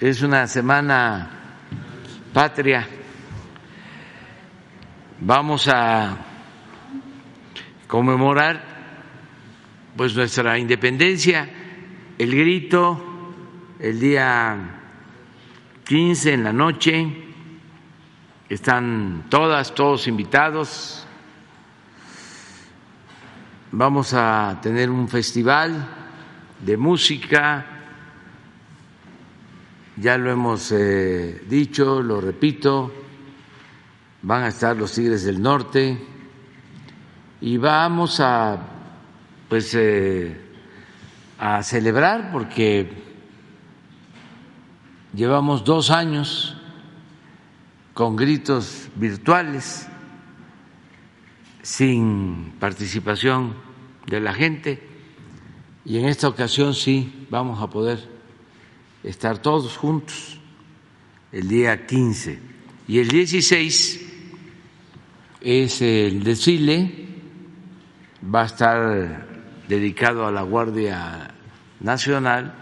es una semana patria. Vamos a conmemorar pues nuestra independencia, el grito el día 15 en la noche, están todas, todos invitados. Vamos a tener un festival de música, ya lo hemos eh, dicho, lo repito, van a estar los Tigres del Norte y vamos a pues eh, a celebrar porque llevamos dos años con gritos virtuales sin participación de la gente y en esta ocasión sí vamos a poder estar todos juntos el día 15. Y el 16 es el desfile, va a estar dedicado a la Guardia Nacional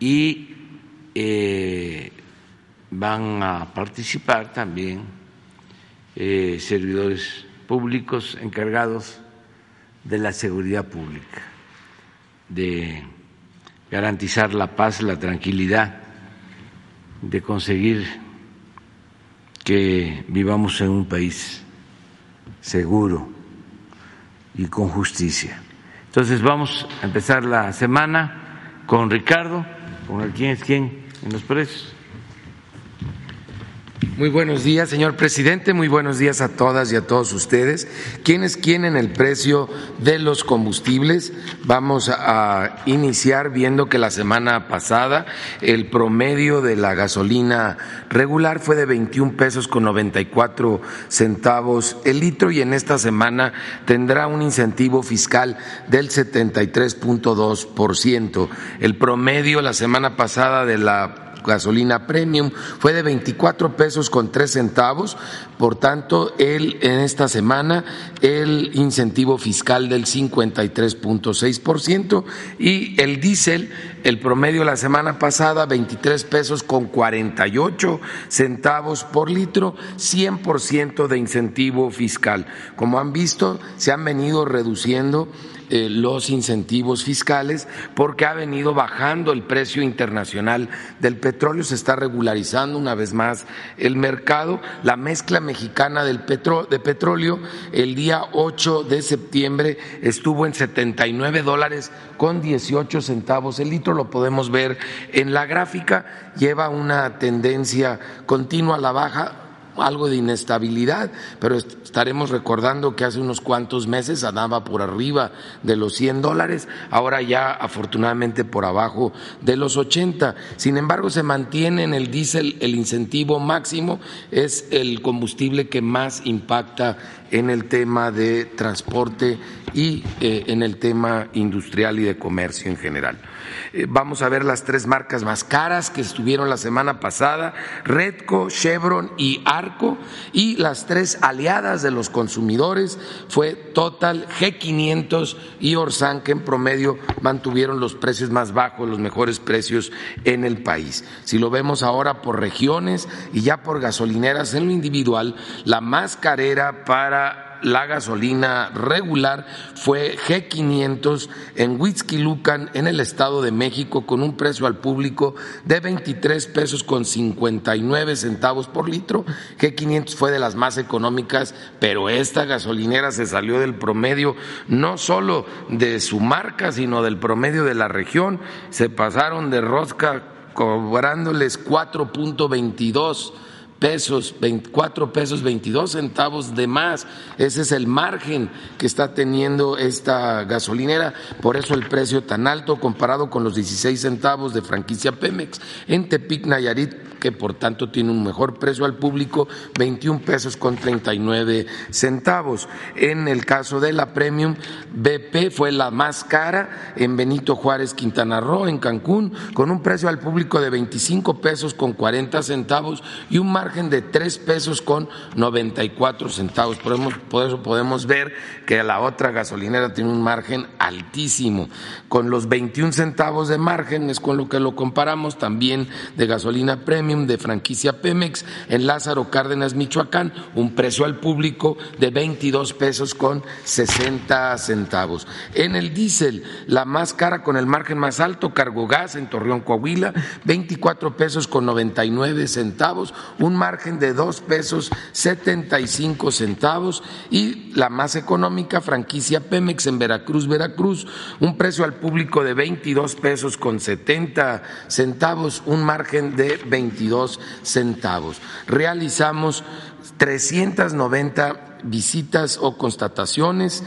y eh, van a participar también eh, servidores públicos encargados de la seguridad pública, de garantizar la paz, la tranquilidad, de conseguir que vivamos en un país seguro y con justicia. Entonces vamos a empezar la semana con Ricardo, con el quién es quién en los precios. Muy buenos días, señor presidente. Muy buenos días a todas y a todos ustedes. ¿Quiénes quieren el precio de los combustibles? Vamos a iniciar viendo que la semana pasada el promedio de la gasolina regular fue de 21 pesos con 94 centavos el litro y en esta semana tendrá un incentivo fiscal del 73.2 por ciento. El promedio la semana pasada de la gasolina premium fue de 24 pesos con 3 centavos, por tanto, el, en esta semana el incentivo fiscal del 53.6% y el diésel, el promedio la semana pasada 23 pesos con 48 centavos por litro, 100% de incentivo fiscal. Como han visto, se han venido reduciendo los incentivos fiscales porque ha venido bajando el precio internacional del petróleo, se está regularizando una vez más el mercado. La mezcla mexicana del de petróleo el día 8 de septiembre estuvo en 79 dólares con 18 centavos el litro, lo podemos ver en la gráfica, lleva una tendencia continua a la baja algo de inestabilidad, pero estaremos recordando que hace unos cuantos meses andaba por arriba de los 100 dólares, ahora ya afortunadamente por abajo de los 80. Sin embargo, se mantiene en el diésel el incentivo máximo, es el combustible que más impacta en el tema de transporte y eh, en el tema industrial y de comercio en general. Eh, vamos a ver las tres marcas más caras que estuvieron la semana pasada, Redco, Chevron y Arco, y las tres aliadas de los consumidores fue Total, G500 y Orsan, que en promedio mantuvieron los precios más bajos, los mejores precios en el país. Si lo vemos ahora por regiones y ya por gasolineras en lo individual, la más carera para la gasolina regular fue G500 en Huitzquilucan, en el Estado de México, con un precio al público de 23 pesos con 59 centavos por litro. G500 fue de las más económicas, pero esta gasolinera se salió del promedio no solo de su marca, sino del promedio de la región. Se pasaron de rosca cobrándoles 4.22 pesos, 24 pesos 22 centavos de más. Ese es el margen que está teniendo esta gasolinera, por eso el precio tan alto comparado con los 16 centavos de franquicia Pemex. En Tepic, Nayarit, que por tanto tiene un mejor precio al público, 21 pesos con 39 centavos. En el caso de la Premium, BP fue la más cara en Benito Juárez, Quintana Roo, en Cancún, con un precio al público de 25 pesos con 40 centavos y un margen de tres pesos con 94 centavos. Por eso podemos ver que la otra gasolinera tiene un margen altísimo. Con los 21 centavos de margen es con lo que lo comparamos también de gasolina premium de franquicia Pemex en Lázaro Cárdenas, Michoacán, un precio al público de 22 pesos con 60 centavos. En el diésel, la más cara con el margen más alto, Cargo Gas en Torreón, Coahuila, 24 pesos con 99 centavos, un margen de 2 pesos 75 centavos. Y la más económica, franquicia Pemex en Veracruz, Veracruz, un precio al público de 22 pesos con 70 centavos, un margen de 22 centavos. Realizamos 390 visitas o constataciones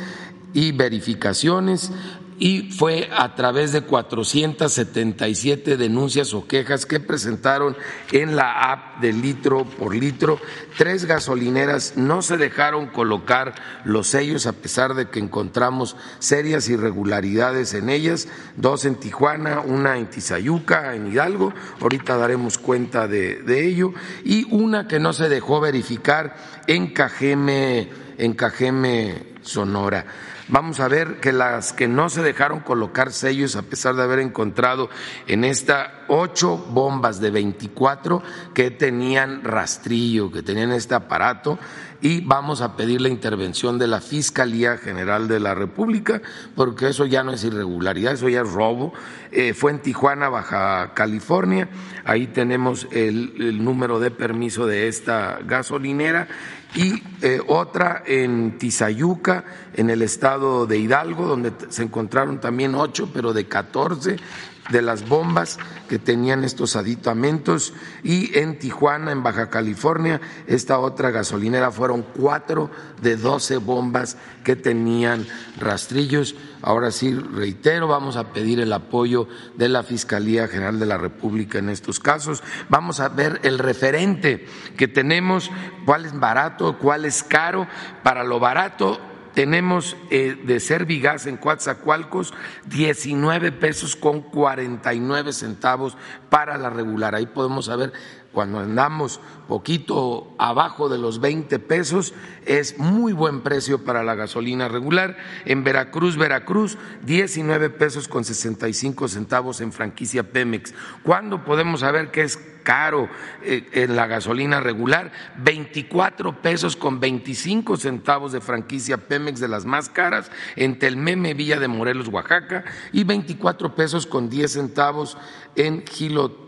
y verificaciones y fue a través de 477 denuncias o quejas que presentaron en la app de litro por litro. Tres gasolineras no se dejaron colocar los sellos a pesar de que encontramos serias irregularidades en ellas, dos en Tijuana, una en Tizayuca, en Hidalgo, ahorita daremos cuenta de, de ello, y una que no se dejó verificar en Cajeme, en Cajeme, Sonora vamos a ver que las que no se dejaron colocar sellos, a pesar de haber encontrado en esta ocho bombas de 24 que tenían rastrillo, que tenían este aparato, y vamos a pedir la intervención de la Fiscalía General de la República, porque eso ya no es irregularidad, eso ya es robo. Eh, fue en Tijuana, Baja California, ahí tenemos el, el número de permiso de esta gasolinera y eh, otra en Tizayuca, en el estado de Hidalgo, donde se encontraron también ocho, pero de catorce de las bombas que tenían estos aditamentos y en Tijuana, en Baja California, esta otra gasolinera fueron cuatro de doce bombas que tenían rastrillos. Ahora sí, reitero, vamos a pedir el apoyo de la Fiscalía General de la República en estos casos. Vamos a ver el referente que tenemos, cuál es barato, cuál es caro. Para lo barato, tenemos eh, de Servigas en Coatzacoalcos 19 pesos con 49 centavos para la regular. Ahí podemos saber cuando andamos poquito abajo de los 20 pesos, es muy buen precio para la gasolina regular. En Veracruz, Veracruz, 19 pesos con 65 centavos en franquicia Pemex. ¿Cuándo podemos saber que es caro eh, en la gasolina regular? 24 pesos con 25 centavos de franquicia Pemex de las más caras en Telmeme, Villa de Morelos, Oaxaca, y 24 pesos con 10 centavos en Gilot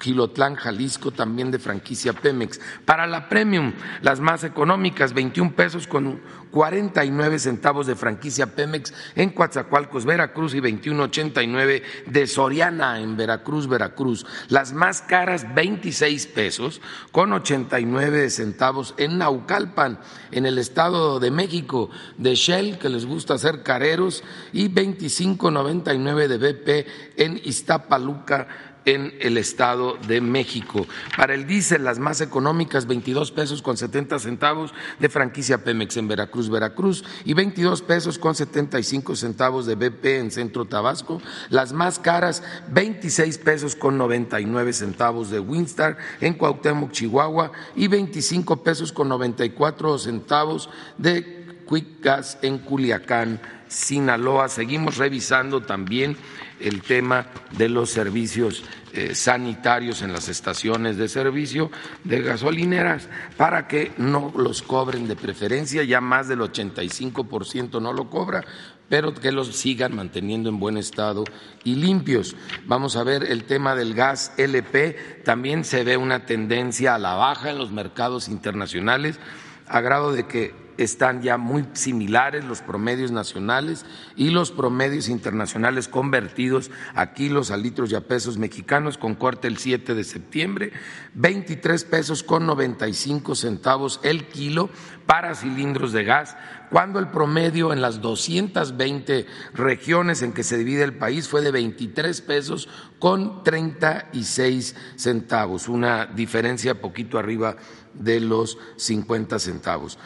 Gilotlán, Jalisco, también de franquicia Pemex. Para la Premium, las más económicas, 21 pesos con 49 centavos de franquicia Pemex en Coatzacoalcos, Veracruz y 21.89 de Soriana en Veracruz, Veracruz. Las más caras, 26 pesos con 89 centavos en Naucalpan, en el Estado de México, de Shell, que les gusta hacer careros, y 25.99 de BP en Iztapaluca en el Estado de México. Para el diésel, las más económicas, 22 pesos con 70 centavos de franquicia Pemex en Veracruz, Veracruz, y 22 pesos con 75 centavos de BP en Centro Tabasco. Las más caras, 26 pesos con 99 centavos de Winstar en Cuauhtémoc, Chihuahua, y 25 pesos con 94 centavos de Quick Gas en Culiacán, Sinaloa. Seguimos revisando también el tema de los servicios eh, sanitarios en las estaciones de servicio de gasolineras para que no los cobren de preferencia, ya más del 85% no lo cobra, pero que los sigan manteniendo en buen estado y limpios. Vamos a ver el tema del gas LP, también se ve una tendencia a la baja en los mercados internacionales, a grado de que están ya muy similares los promedios nacionales y los promedios internacionales convertidos a kilos, a litros y a pesos mexicanos con corte el 7 de septiembre, 23 pesos con 95 centavos el kilo para cilindros de gas, cuando el promedio en las 220 regiones en que se divide el país fue de 23 pesos con 36 centavos, una diferencia poquito arriba de los 50 centavos.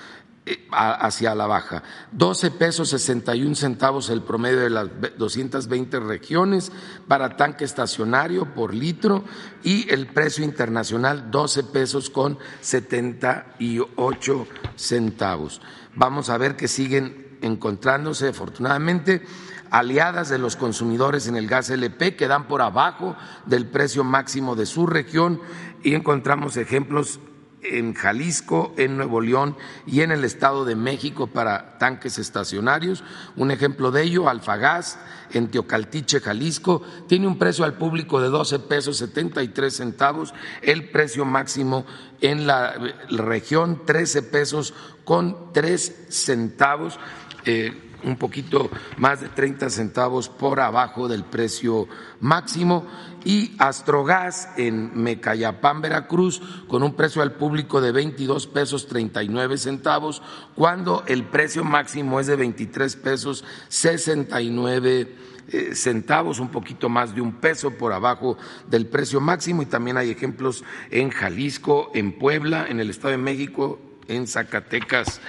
Hacia la baja. 12 pesos 61 centavos el promedio de las 220 regiones para tanque estacionario por litro y el precio internacional 12 pesos con 78 centavos. Vamos a ver que siguen encontrándose afortunadamente aliadas de los consumidores en el gas LP que dan por abajo del precio máximo de su región y encontramos ejemplos en Jalisco, en Nuevo León y en el Estado de México para tanques estacionarios. Un ejemplo de ello, Alfagas, en Teocaltiche, Jalisco, tiene un precio al público de 12 pesos 73 centavos, el precio máximo en la región 13 pesos con 3 centavos. Eh, un poquito más de 30 centavos por abajo del precio máximo y Astrogas en Mecayapán, Veracruz, con un precio al público de 22 pesos 39 centavos, cuando el precio máximo es de 23 pesos 69 eh, centavos, un poquito más de un peso por abajo del precio máximo. Y también hay ejemplos en Jalisco, en Puebla, en el Estado de México, en Zacatecas.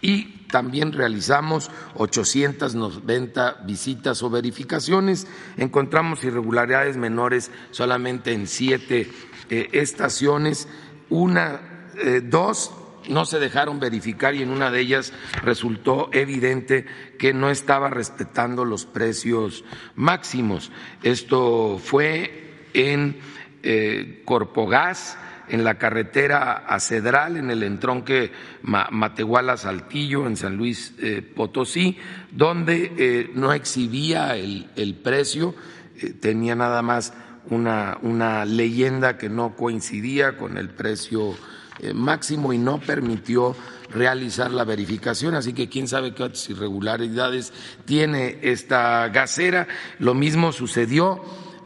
Y también realizamos 890 visitas o verificaciones. Encontramos irregularidades menores solamente en siete eh, estaciones. Una, eh, dos no se dejaron verificar y en una de ellas resultó evidente que no estaba respetando los precios máximos. Esto fue en eh, Corpogás en la carretera a Cedral, en el entronque Matehuala-Saltillo, en San Luis eh, Potosí, donde eh, no exhibía el, precio, eh, tenía nada más una, una, leyenda que no coincidía con el precio máximo y no permitió realizar la verificación, así que quién sabe qué irregularidades tiene esta gasera. Lo mismo sucedió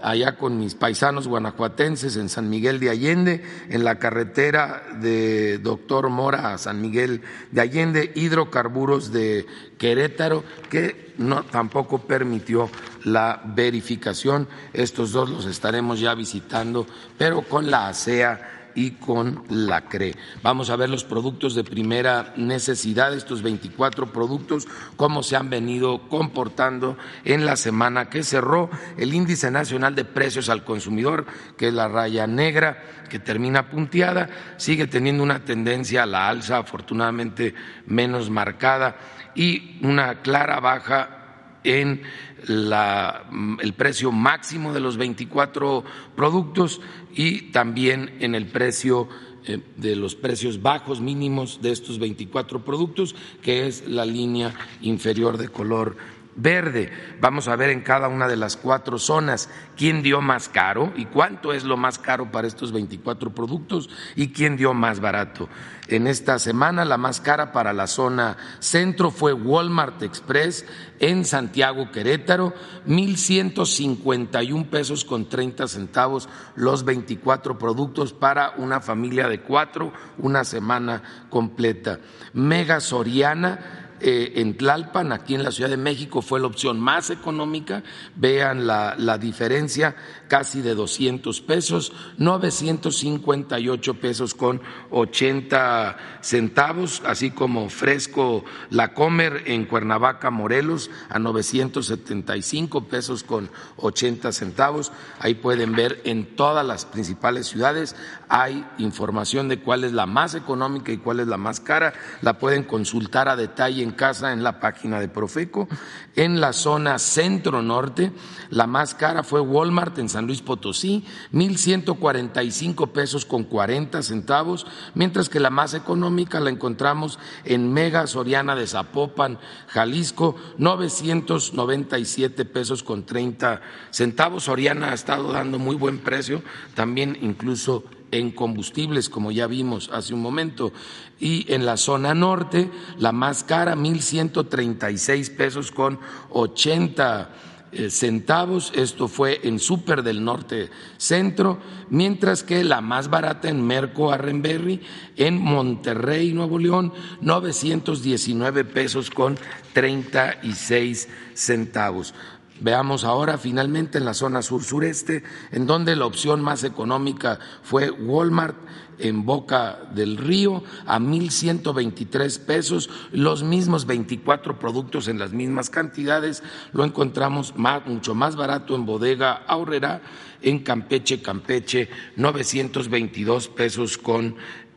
allá con mis paisanos guanajuatenses en San Miguel de Allende, en la carretera de Doctor Mora a San Miguel de Allende, hidrocarburos de Querétaro, que no tampoco permitió la verificación. Estos dos los estaremos ya visitando, pero con la ASEA y con la CRE. Vamos a ver los productos de primera necesidad, estos 24 productos, cómo se han venido comportando en la semana que cerró el índice nacional de precios al consumidor, que es la raya negra, que termina punteada, sigue teniendo una tendencia a la alza, afortunadamente menos marcada, y una clara baja en el precio máximo de los 24 productos y también en el precio eh, de los precios bajos mínimos de estos 24 productos, que es la línea inferior de color verde. Vamos a ver en cada una de las cuatro zonas quién dio más caro y cuánto es lo más caro para estos 24 productos y quién dio más barato. En esta semana la más cara para la zona centro fue Walmart Express en Santiago Querétaro, 1.151 pesos con 30 centavos los 24 productos para una familia de cuatro, una semana completa. Mega Soriana en Tlalpan, aquí en la Ciudad de México, fue la opción más económica. Vean la, la diferencia, casi de 200 pesos, 958 pesos con 80 centavos, así como Fresco La Comer en Cuernavaca, Morelos, a 975 pesos con 80 centavos. Ahí pueden ver en todas las principales ciudades hay información de cuál es la más económica y cuál es la más cara. La pueden consultar a detalle en casa en la página de Profeco. En la zona centro-norte, la más cara fue Walmart en San Luis Potosí, 1.145 pesos con 40 centavos, mientras que la más económica la encontramos en Mega Soriana de Zapopan, Jalisco, 997 pesos con 30 centavos. Soriana ha estado dando muy buen precio, también incluso en combustibles, como ya vimos hace un momento. Y en la zona norte, la más cara, 1.136 pesos con 80 eh, centavos, esto fue en Super del Norte Centro, mientras que la más barata en Merco Arrenberry, en Monterrey, Nuevo León, 919 pesos con 36 centavos. Veamos ahora finalmente en la zona sur-sureste, en donde la opción más económica fue Walmart en Boca del Río a 1.123 pesos, los mismos 24 productos en las mismas cantidades, lo encontramos mucho más barato en Bodega Aurrera, en Campeche, Campeche, 922 pesos con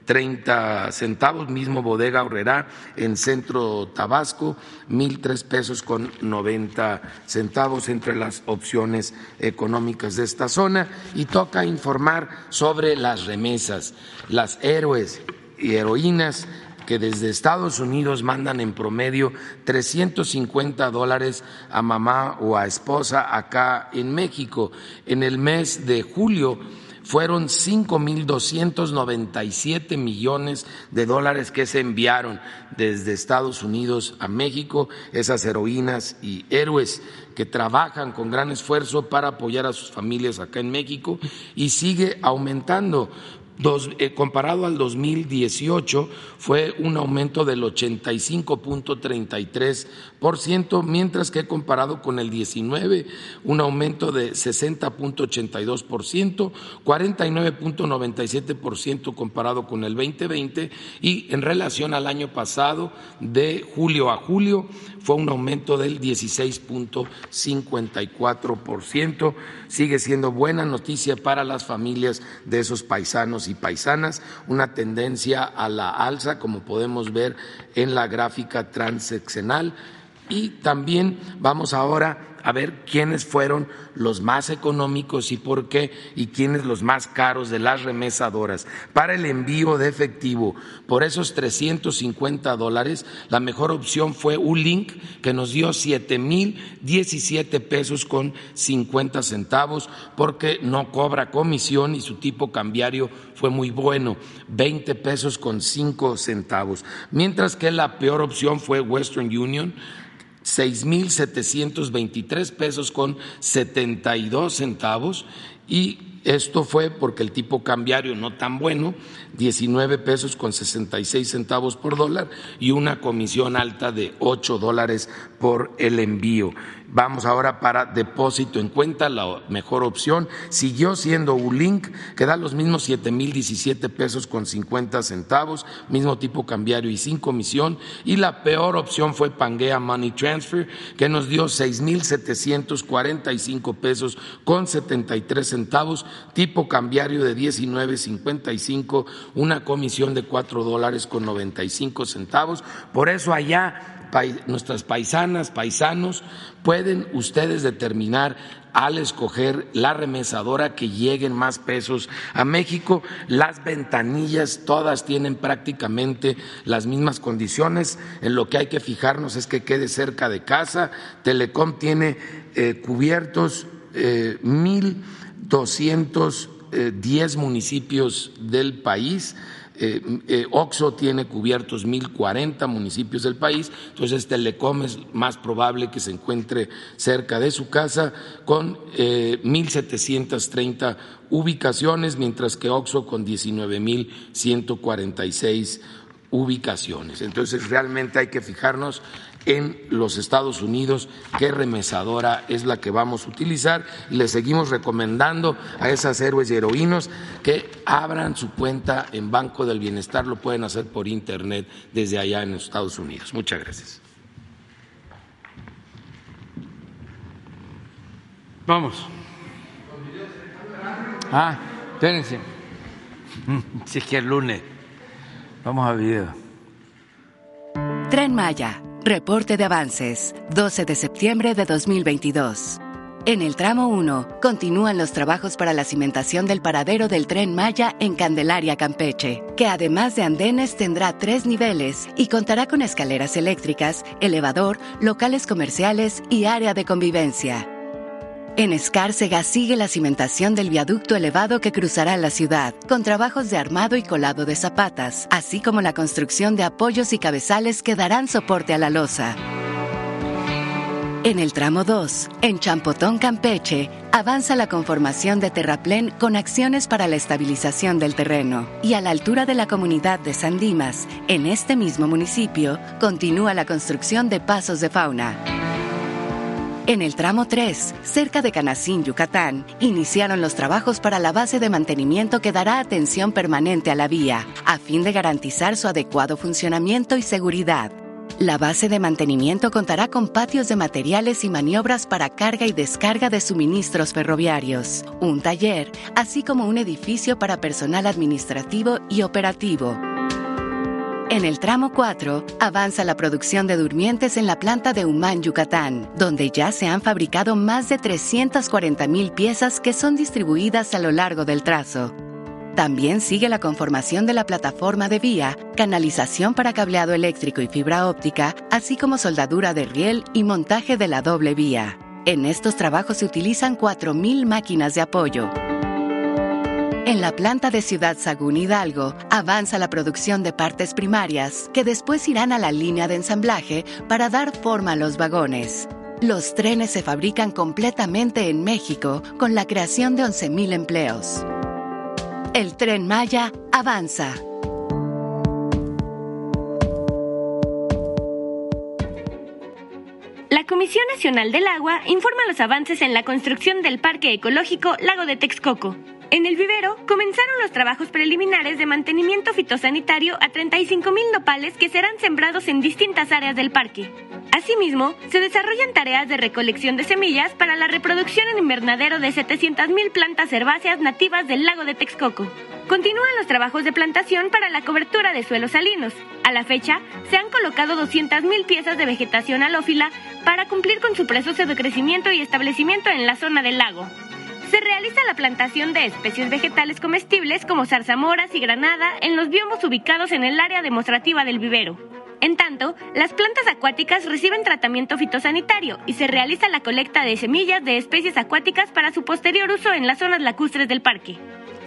30 centavos, mismo bodega Horrera en Centro Tabasco, mil tres pesos con 90 centavos entre las opciones económicas de esta zona. Y toca informar sobre las remesas, las héroes y heroínas que desde Estados Unidos mandan en promedio 350 dólares a mamá o a esposa acá en México. En el mes de julio fueron 5.297 millones de dólares que se enviaron desde Estados Unidos a México, esas heroínas y héroes que trabajan con gran esfuerzo para apoyar a sus familias acá en México y sigue aumentando. Eh, comparado al 2018 fue un aumento del 85.33%, mientras que comparado con el 19 un aumento de 60.82%, 49.97% comparado con el 2020 y en relación al año pasado de julio a julio fue un aumento del 16.54%. Sigue siendo buena noticia para las familias de esos paisanos y paisanas, una tendencia a la alza, como podemos ver en la gráfica transeccional. Y también vamos ahora a ver quiénes fueron los más económicos y por qué, y quiénes los más caros de las remesadoras. Para el envío de efectivo por esos 350 dólares, la mejor opción fue un link que nos dio 7 mil 17 pesos con 50 centavos, porque no cobra comisión y su tipo cambiario fue muy bueno, 20 pesos con 5 centavos. Mientras que la peor opción fue Western Union, 6.723 pesos con 72 centavos y esto fue porque el tipo cambiario no tan bueno, 19 pesos con 66 centavos por dólar y una comisión alta de 8 dólares por el envío. Vamos ahora para depósito en cuenta, la mejor opción. Siguió siendo Ulink, que da los mismos 7 mil 17 pesos con 50 centavos, mismo tipo cambiario y sin comisión. Y la peor opción fue Pangea Money Transfer, que nos dio 6 mil 745 pesos con 73 centavos, tipo cambiario de 19.55, una comisión de 4 dólares con 95 centavos. Por eso allá nuestras paisanas, paisanos, pueden ustedes determinar al escoger la remesadora que lleguen más pesos a México. Las ventanillas todas tienen prácticamente las mismas condiciones. En lo que hay que fijarnos es que quede cerca de casa. Telecom tiene eh, cubiertos eh, mil eh, diez municipios del país eh, eh, Oxo tiene cubiertos 1.040 municipios del país, entonces Telecom es más probable que se encuentre cerca de su casa con eh, 1.730 ubicaciones, mientras que Oxo con 19.146 ubicaciones. Entonces realmente hay que fijarnos en los Estados Unidos, qué remesadora es la que vamos a utilizar y le seguimos recomendando a esas héroes y heroínos que abran su cuenta en Banco del Bienestar, lo pueden hacer por internet desde allá en Estados Unidos. Muchas gracias. Vamos. Ah, espérense. Si es que el lunes. Vamos a video. Tren Maya Reporte de avances, 12 de septiembre de 2022. En el tramo 1, continúan los trabajos para la cimentación del paradero del tren Maya en Candelaria, Campeche, que además de andenes tendrá tres niveles y contará con escaleras eléctricas, elevador, locales comerciales y área de convivencia. En Escárcega sigue la cimentación del viaducto elevado que cruzará la ciudad, con trabajos de armado y colado de zapatas, así como la construcción de apoyos y cabezales que darán soporte a la losa. En el tramo 2, en Champotón, Campeche, avanza la conformación de terraplén con acciones para la estabilización del terreno. Y a la altura de la comunidad de San Dimas, en este mismo municipio, continúa la construcción de pasos de fauna. En el tramo 3, cerca de Canacín, Yucatán, iniciaron los trabajos para la base de mantenimiento que dará atención permanente a la vía, a fin de garantizar su adecuado funcionamiento y seguridad. La base de mantenimiento contará con patios de materiales y maniobras para carga y descarga de suministros ferroviarios, un taller, así como un edificio para personal administrativo y operativo. En el tramo 4, avanza la producción de durmientes en la planta de Humán, Yucatán, donde ya se han fabricado más de 340 mil piezas que son distribuidas a lo largo del trazo. También sigue la conformación de la plataforma de vía, canalización para cableado eléctrico y fibra óptica, así como soldadura de riel y montaje de la doble vía. En estos trabajos se utilizan 4.000 máquinas de apoyo. En la planta de Ciudad Sagún Hidalgo avanza la producción de partes primarias que después irán a la línea de ensamblaje para dar forma a los vagones. Los trenes se fabrican completamente en México con la creación de 11.000 empleos. El tren Maya avanza. La Comisión Nacional del Agua informa los avances en la construcción del Parque Ecológico Lago de Texcoco. En el vivero comenzaron los trabajos preliminares de mantenimiento fitosanitario a 35.000 nopales que serán sembrados en distintas áreas del parque. Asimismo, se desarrollan tareas de recolección de semillas para la reproducción en invernadero de 700.000 plantas herbáceas nativas del lago de Texcoco. Continúan los trabajos de plantación para la cobertura de suelos salinos. A la fecha, se han colocado 200.000 piezas de vegetación halófila para cumplir con su proceso de crecimiento y establecimiento en la zona del lago se realiza la plantación de especies vegetales comestibles como zarzamoras y granada en los biomos ubicados en el área demostrativa del vivero. En tanto, las plantas acuáticas reciben tratamiento fitosanitario y se realiza la colecta de semillas de especies acuáticas para su posterior uso en las zonas lacustres del parque.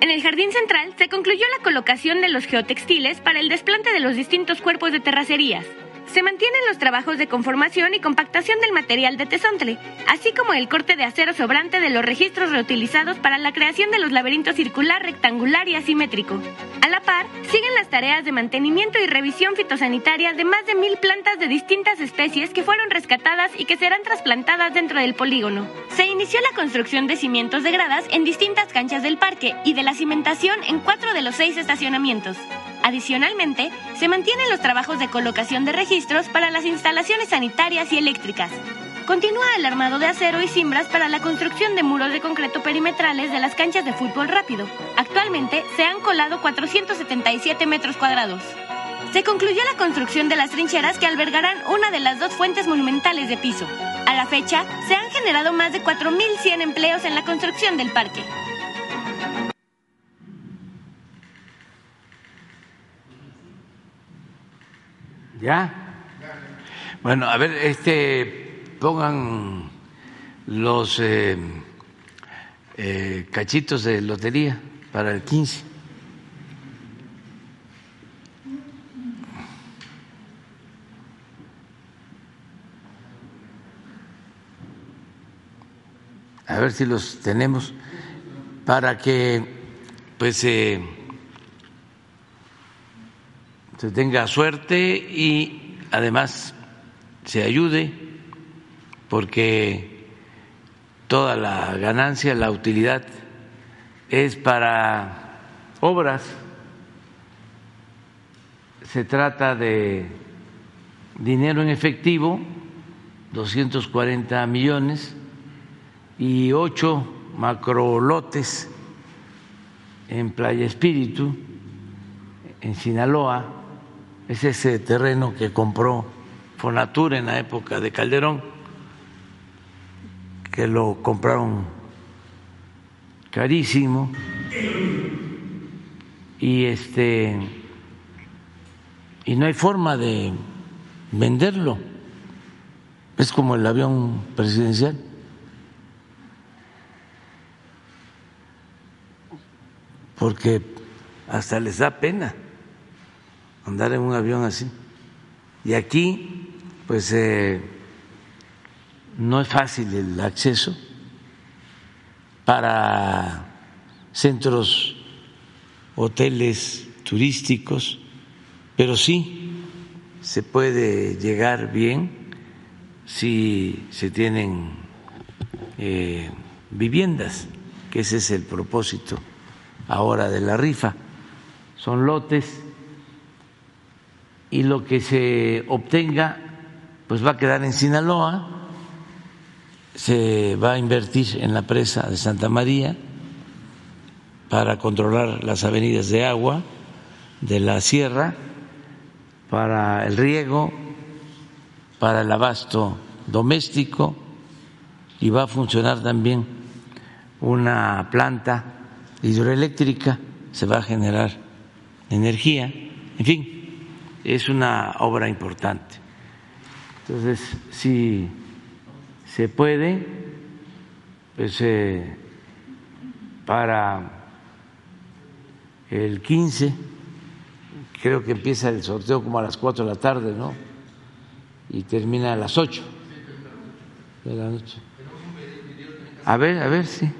En el jardín central se concluyó la colocación de los geotextiles para el desplante de los distintos cuerpos de terracerías. Se mantienen los trabajos de conformación y compactación del material de tesontle, así como el corte de acero sobrante de los registros reutilizados para la creación de los laberintos circular, rectangular y asimétrico. A la par, siguen las tareas de mantenimiento y revisión fitosanitaria de más de mil plantas de distintas especies que fueron rescatadas y que serán trasplantadas dentro del polígono. Se inició la construcción de cimientos de gradas en distintas canchas del parque y de la cimentación en cuatro de los seis estacionamientos. Adicionalmente, se mantienen los trabajos de colocación de registros para las instalaciones sanitarias y eléctricas. Continúa el armado de acero y cimbras para la construcción de muros de concreto perimetrales de las canchas de fútbol rápido. Actualmente se han colado 477 metros cuadrados. Se concluyó la construcción de las trincheras que albergarán una de las dos fuentes monumentales de piso. A la fecha, se han generado más de 4.100 empleos en la construcción del parque. ¿Ya? Bueno, a ver, este, pongan los eh, eh, cachitos de lotería para el 15. A ver si los tenemos para que pues eh, se tenga suerte y además se ayude porque toda la ganancia, la utilidad es para obras. Se trata de dinero en efectivo, 240 millones, y ocho macrolotes en Playa Espíritu, en Sinaloa, es ese terreno que compró Fonatura en la época de Calderón, que lo compraron carísimo y este y no hay forma de venderlo. Es como el avión presidencial. Porque hasta les da pena andar en un avión así. Y aquí, pues, eh, no es fácil el acceso para centros, hoteles turísticos, pero sí se puede llegar bien si se tienen eh, viviendas, que ese es el propósito ahora de la rifa. Son lotes y lo que se obtenga pues va a quedar en Sinaloa, se va a invertir en la presa de Santa María para controlar las avenidas de agua de la sierra, para el riego, para el abasto doméstico y va a funcionar también una planta hidroeléctrica, se va a generar energía, en fin, es una obra importante. Entonces, si se puede, pues eh, para el 15, creo que empieza el sorteo como a las 4 de la tarde, ¿no? Y termina a las 8 de la noche. A ver, a ver, sí.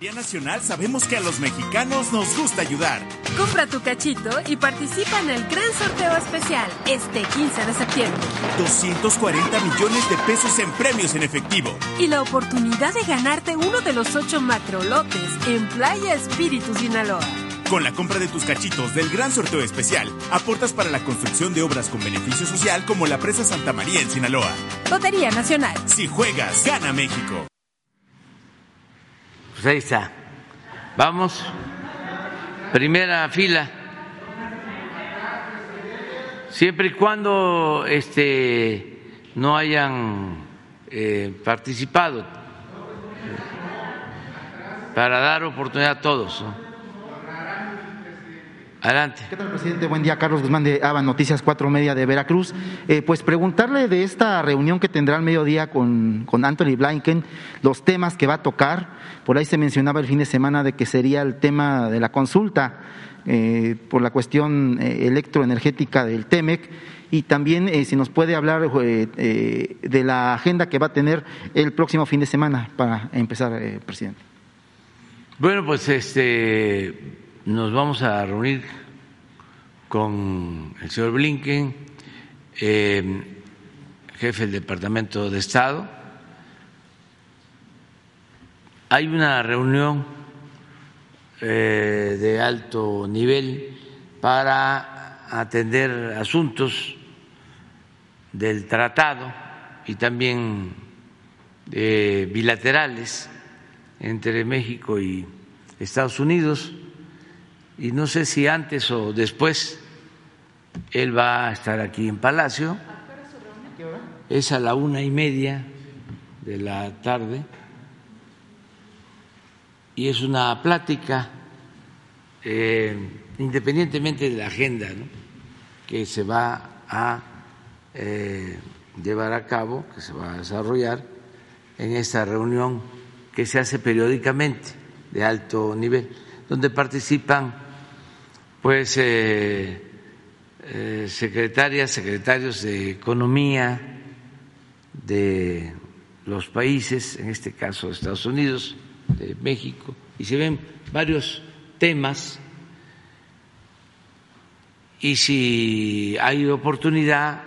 Nacional sabemos que a los mexicanos nos gusta ayudar. Compra tu cachito y participa en el gran sorteo especial este 15 de septiembre. 240 millones de pesos en premios en efectivo. Y la oportunidad de ganarte uno de los ocho macrolotes en Playa Espíritu Sinaloa. Con la compra de tus cachitos del gran sorteo especial, aportas para la construcción de obras con beneficio social como la presa Santa María en Sinaloa. Lotería Nacional. Si juegas, gana México. Pues ahí está. Vamos. Primera fila. Siempre y cuando este, no hayan eh, participado para dar oportunidad a todos. Adelante. ¿Qué tal, presidente? Buen día, Carlos Guzmán de ABA Noticias 4 Media de Veracruz. Eh, pues preguntarle de esta reunión que tendrá al mediodía con, con Anthony Blinken, los temas que va a tocar. Por ahí se mencionaba el fin de semana de que sería el tema de la consulta eh, por la cuestión eh, electroenergética del TEMEC y también si nos puede hablar de la agenda que va a tener el próximo fin de semana para empezar, presidente. Bueno, pues este nos vamos a reunir con el señor Blinken, eh, jefe del Departamento de Estado. Hay una reunión eh, de alto nivel para atender asuntos del tratado y también eh, bilaterales entre México y Estados Unidos y no sé si antes o después él va a estar aquí en Palacio. Es a la una y media de la tarde y es una plática eh, independientemente de la agenda que se va a eh, llevar a cabo, que se va a desarrollar en esta reunión que se hace periódicamente de alto nivel, donde participan pues eh, eh, secretarias, secretarios de Economía de los países, en este caso Estados Unidos, de México, y se ven varios temas. Y si hay oportunidad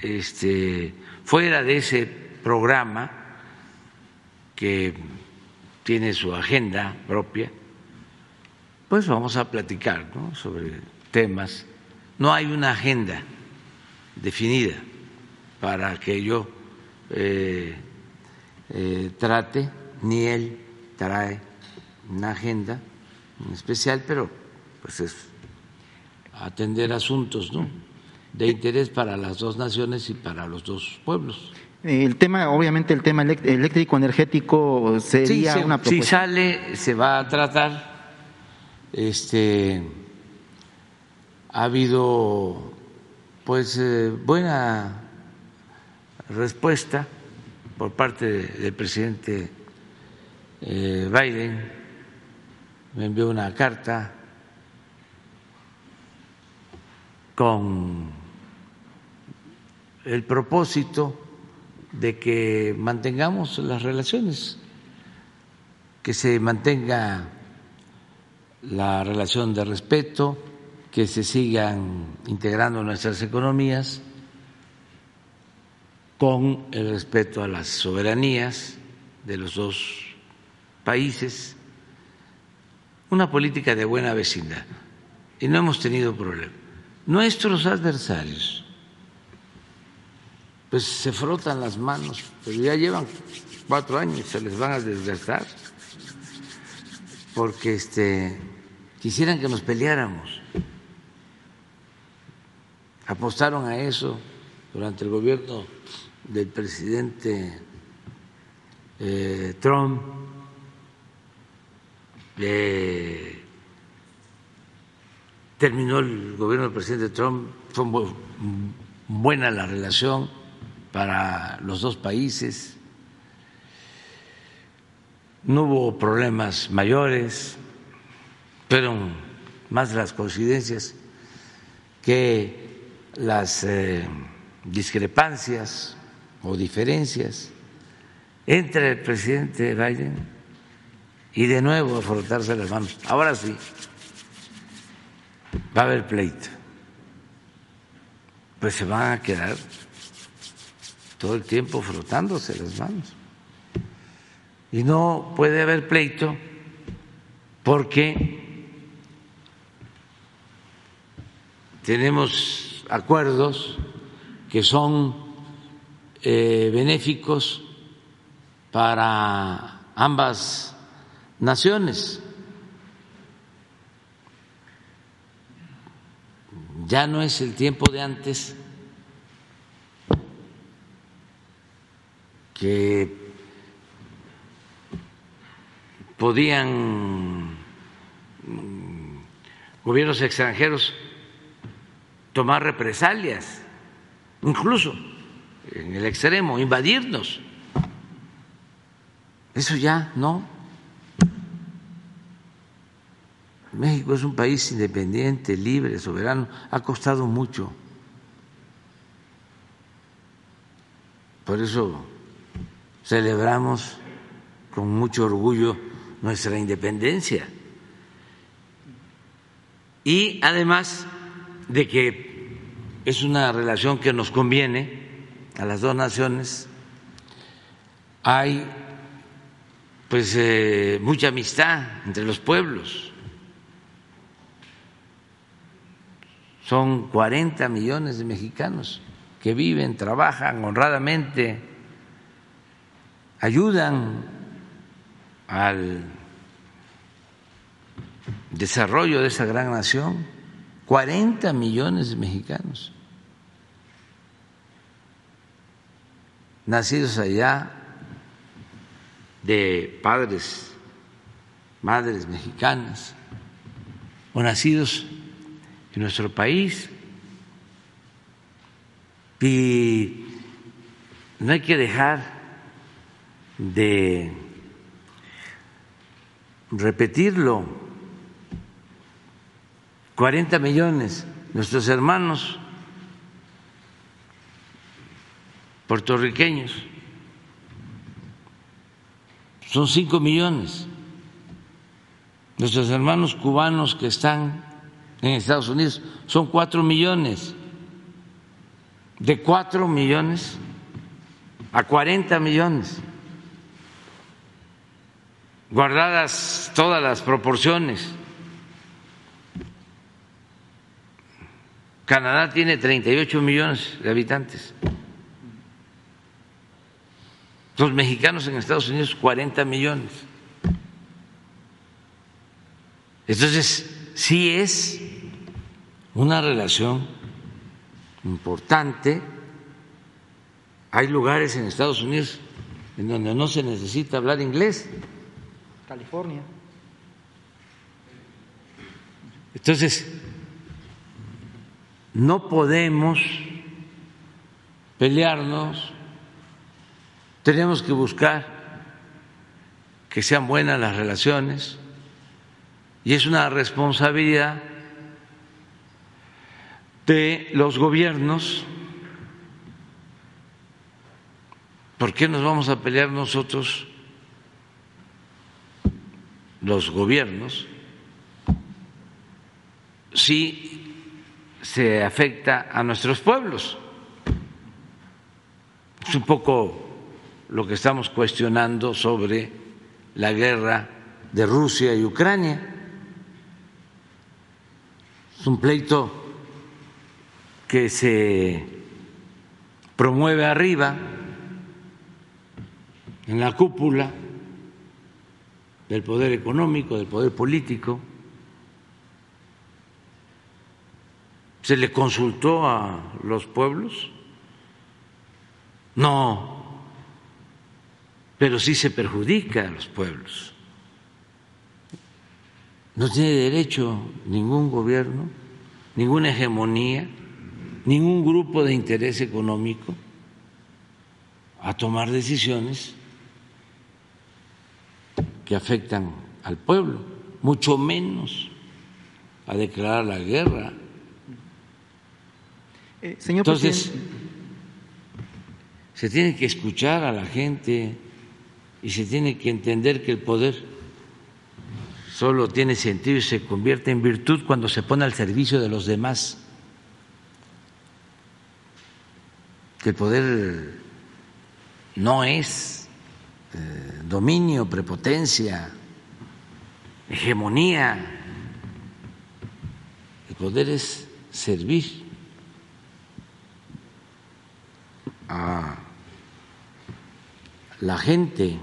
este, fuera de ese programa que tiene su agenda propia, pues vamos a platicar sobre temas. No hay una agenda definida para que yo eh, eh, trate, ni él trae una agenda en especial, pero pues es atender asuntos ¿no? de interés para las dos naciones y para los dos pueblos. El tema, obviamente, el tema eléctrico energético sería una propuesta. Si sale, se va a tratar este, ha habido pues eh, buena respuesta por parte del presidente eh, Biden. Me envió una carta con el propósito de que mantengamos las relaciones que se mantenga la relación de respeto, que se sigan integrando nuestras economías con el respeto a las soberanías de los dos países, una política de buena vecindad. Y no hemos tenido problema. Nuestros adversarios, pues se frotan las manos, pero ya llevan cuatro años, se les van a desgastar, porque este, quisieran que nos peleáramos. Apostaron a eso durante el gobierno del presidente eh, Trump. Terminó el gobierno del presidente Trump, fue buena la relación para los dos países, no hubo problemas mayores, fueron más las coincidencias que las eh, discrepancias o diferencias entre el presidente Biden y de nuevo a frotarse las manos. Ahora sí, va a haber pleito. Pues se van a quedar todo el tiempo frotándose las manos. Y no puede haber pleito porque tenemos acuerdos que son eh, benéficos para ambas naciones. Ya no es el tiempo de antes que podían mm, gobiernos extranjeros tomar represalias, incluso en el extremo, invadirnos. Eso ya no. México es un país independiente, libre, soberano. Ha costado mucho. Por eso celebramos con mucho orgullo nuestra independencia. Y además de que es una relación que nos conviene a las dos naciones, hay pues eh, mucha amistad entre los pueblos. Son 40 millones de mexicanos que viven, trabajan honradamente, ayudan al desarrollo de esa gran nación. 40 millones de mexicanos nacidos allá de padres, madres mexicanas o nacidos en nuestro país. Y no hay que dejar de repetirlo. 40 millones, nuestros hermanos puertorriqueños son cinco millones. Nuestros hermanos cubanos que están en Estados Unidos son cuatro millones. De cuatro millones a cuarenta millones. Guardadas todas las proporciones. Canadá tiene 38 millones de habitantes los mexicanos en Estados Unidos 40 millones. Entonces, sí es una relación importante. Hay lugares en Estados Unidos en donde no se necesita hablar inglés. California. Entonces, no podemos pelearnos tenemos que buscar que sean buenas las relaciones y es una responsabilidad de los gobiernos. ¿Por qué nos vamos a pelear nosotros los gobiernos si se afecta a nuestros pueblos. Es un poco lo que estamos cuestionando sobre la guerra de Rusia y Ucrania. Es un pleito que se promueve arriba, en la cúpula del poder económico, del poder político. ¿Se le consultó a los pueblos? No, pero sí se perjudica a los pueblos. No tiene derecho ningún gobierno, ninguna hegemonía, ningún grupo de interés económico a tomar decisiones que afectan al pueblo, mucho menos a declarar la guerra. Eh, señor Entonces, se tiene que escuchar a la gente y se tiene que entender que el poder solo tiene sentido y se convierte en virtud cuando se pone al servicio de los demás. Que el poder no es eh, dominio, prepotencia, hegemonía. El poder es servir a la gente,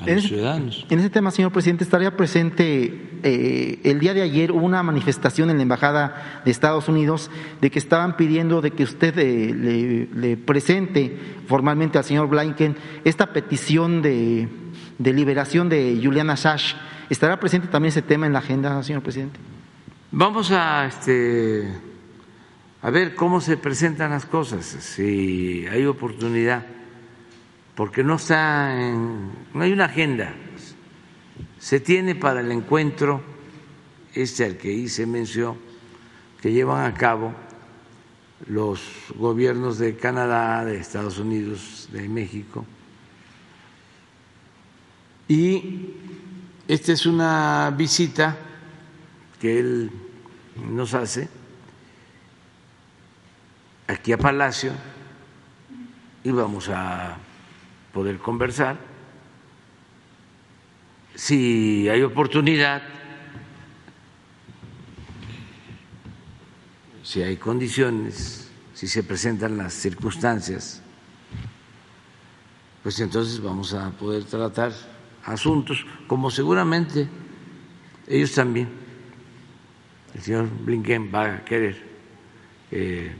a los ciudadanos. En ese tema, señor presidente, estaría presente eh, el día de ayer una manifestación en la Embajada de Estados Unidos de que estaban pidiendo de que usted eh, le, presente formalmente al señor Blinken esta petición de, liberación de Juliana Assange. ¿Estará presente también ese tema en la agenda, señor presidente? Vamos a, este, a ver cómo se presentan las cosas, si hay oportunidad, porque no está en, no hay una agenda. Se tiene para el encuentro este al que hice mención que llevan a cabo los gobiernos de Canadá, de Estados Unidos, de México. Y esta es una visita que él nos hace aquí a Palacio y vamos a poder conversar si hay oportunidad, si hay condiciones, si se presentan las circunstancias, pues entonces vamos a poder tratar asuntos como seguramente ellos también. El señor Blinken va a querer eh,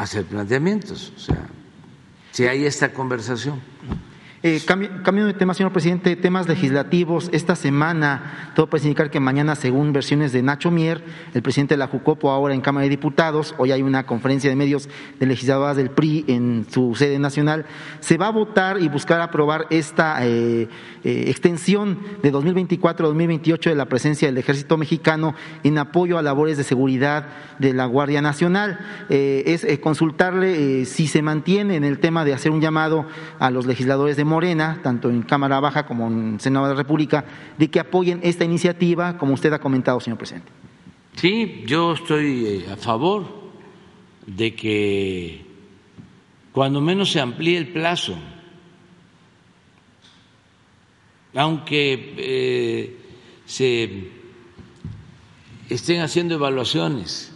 hacer planteamientos, o sea, si hay esta conversación. Eh, cambio, de tema, señor presidente, temas legislativos. Esta semana, todo puede indicar que mañana, según versiones de Nacho Mier, el presidente de la Jucopo, ahora en Cámara de Diputados, hoy hay una conferencia de medios de legisladoras del PRI en su sede nacional, se va a votar y buscar aprobar esta eh, eh, extensión de 2024 a 2028 de la presencia del Ejército Mexicano en apoyo a labores de seguridad de la Guardia Nacional. Eh, es consultarle si se mantiene en el tema de hacer un llamado a los legisladores de Morena, tanto en Cámara Baja como en Senado de la República, de que apoyen esta iniciativa, como usted ha comentado, señor presidente. Sí, yo estoy eh, a favor de que cuando menos se amplíe el plazo, aunque eh, se estén haciendo evaluaciones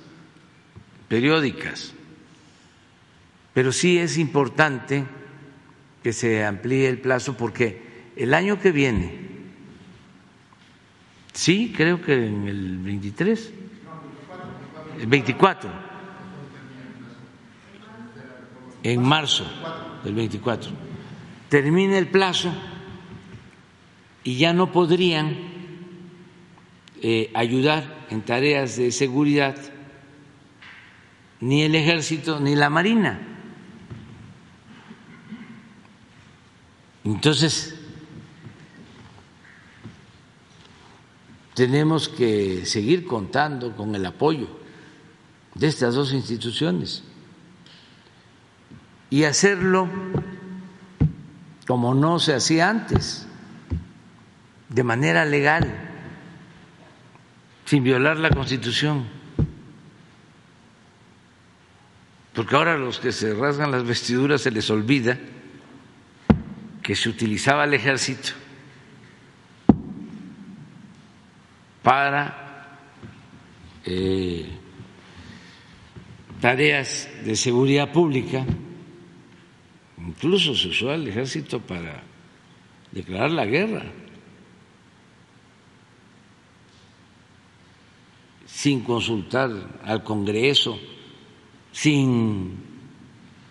periódicas, pero sí es importante que se amplíe el plazo porque el año que viene, sí, creo que en el 23, el 24, en marzo del 24, termina el plazo y ya no podrían eh, ayudar en tareas de seguridad ni el ejército ni la marina. Entonces, tenemos que seguir contando con el apoyo de estas dos instituciones y hacerlo como no se hacía antes, de manera legal, sin violar la Constitución. Porque ahora los que se rasgan las vestiduras se les olvida que se utilizaba el ejército para eh, tareas de seguridad pública, incluso se usó el ejército para declarar la guerra. sin consultar al Congreso, sin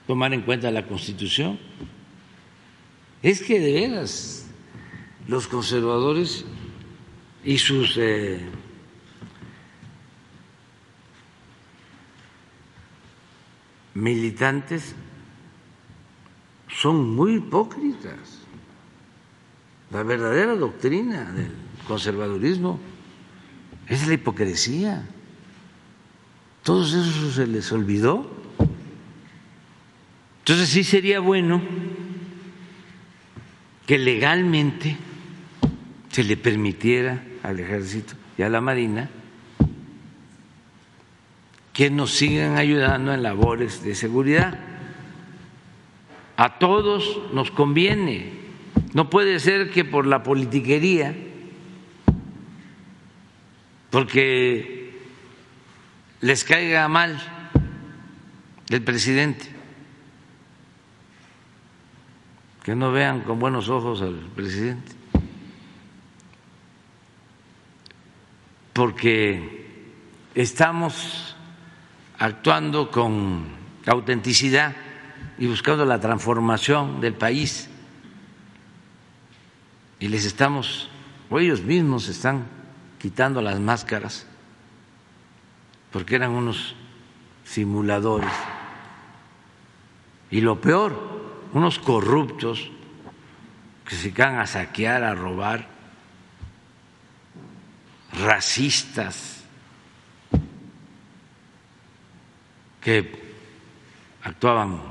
tomar en cuenta la Constitución. Es que de veras los conservadores y sus eh, militantes son muy hipócritas. La verdadera doctrina del conservadurismo es la hipocresía. Todos eso se les olvidó. Entonces sí sería bueno que legalmente se le permitiera al ejército y a la marina que nos sigan ayudando en labores de seguridad. A todos nos conviene. No puede ser que por la politiquería porque les caiga mal el presidente, que no vean con buenos ojos al presidente, porque estamos actuando con autenticidad y buscando la transformación del país y les estamos, o ellos mismos están quitando las máscaras, porque eran unos simuladores. Y lo peor, unos corruptos que se quedan a saquear, a robar, racistas, que actuaban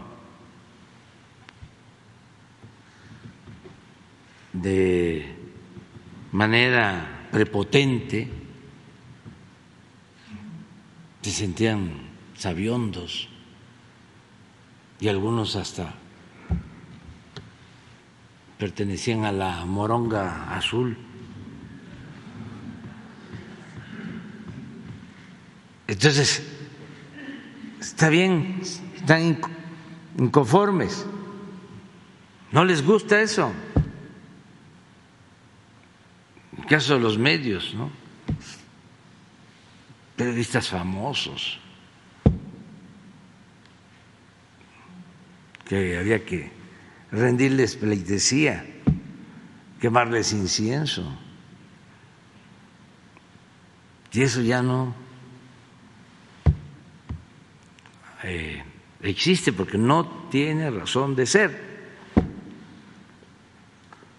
de manera prepotente, se sentían sabiondos y algunos hasta pertenecían a la moronga azul. Entonces, está bien, están inconformes, no les gusta eso caso de los medios, ¿no? Periodistas famosos que había que rendirles pleitesía, quemarles incienso. Y eso ya no eh, existe porque no tiene razón de ser.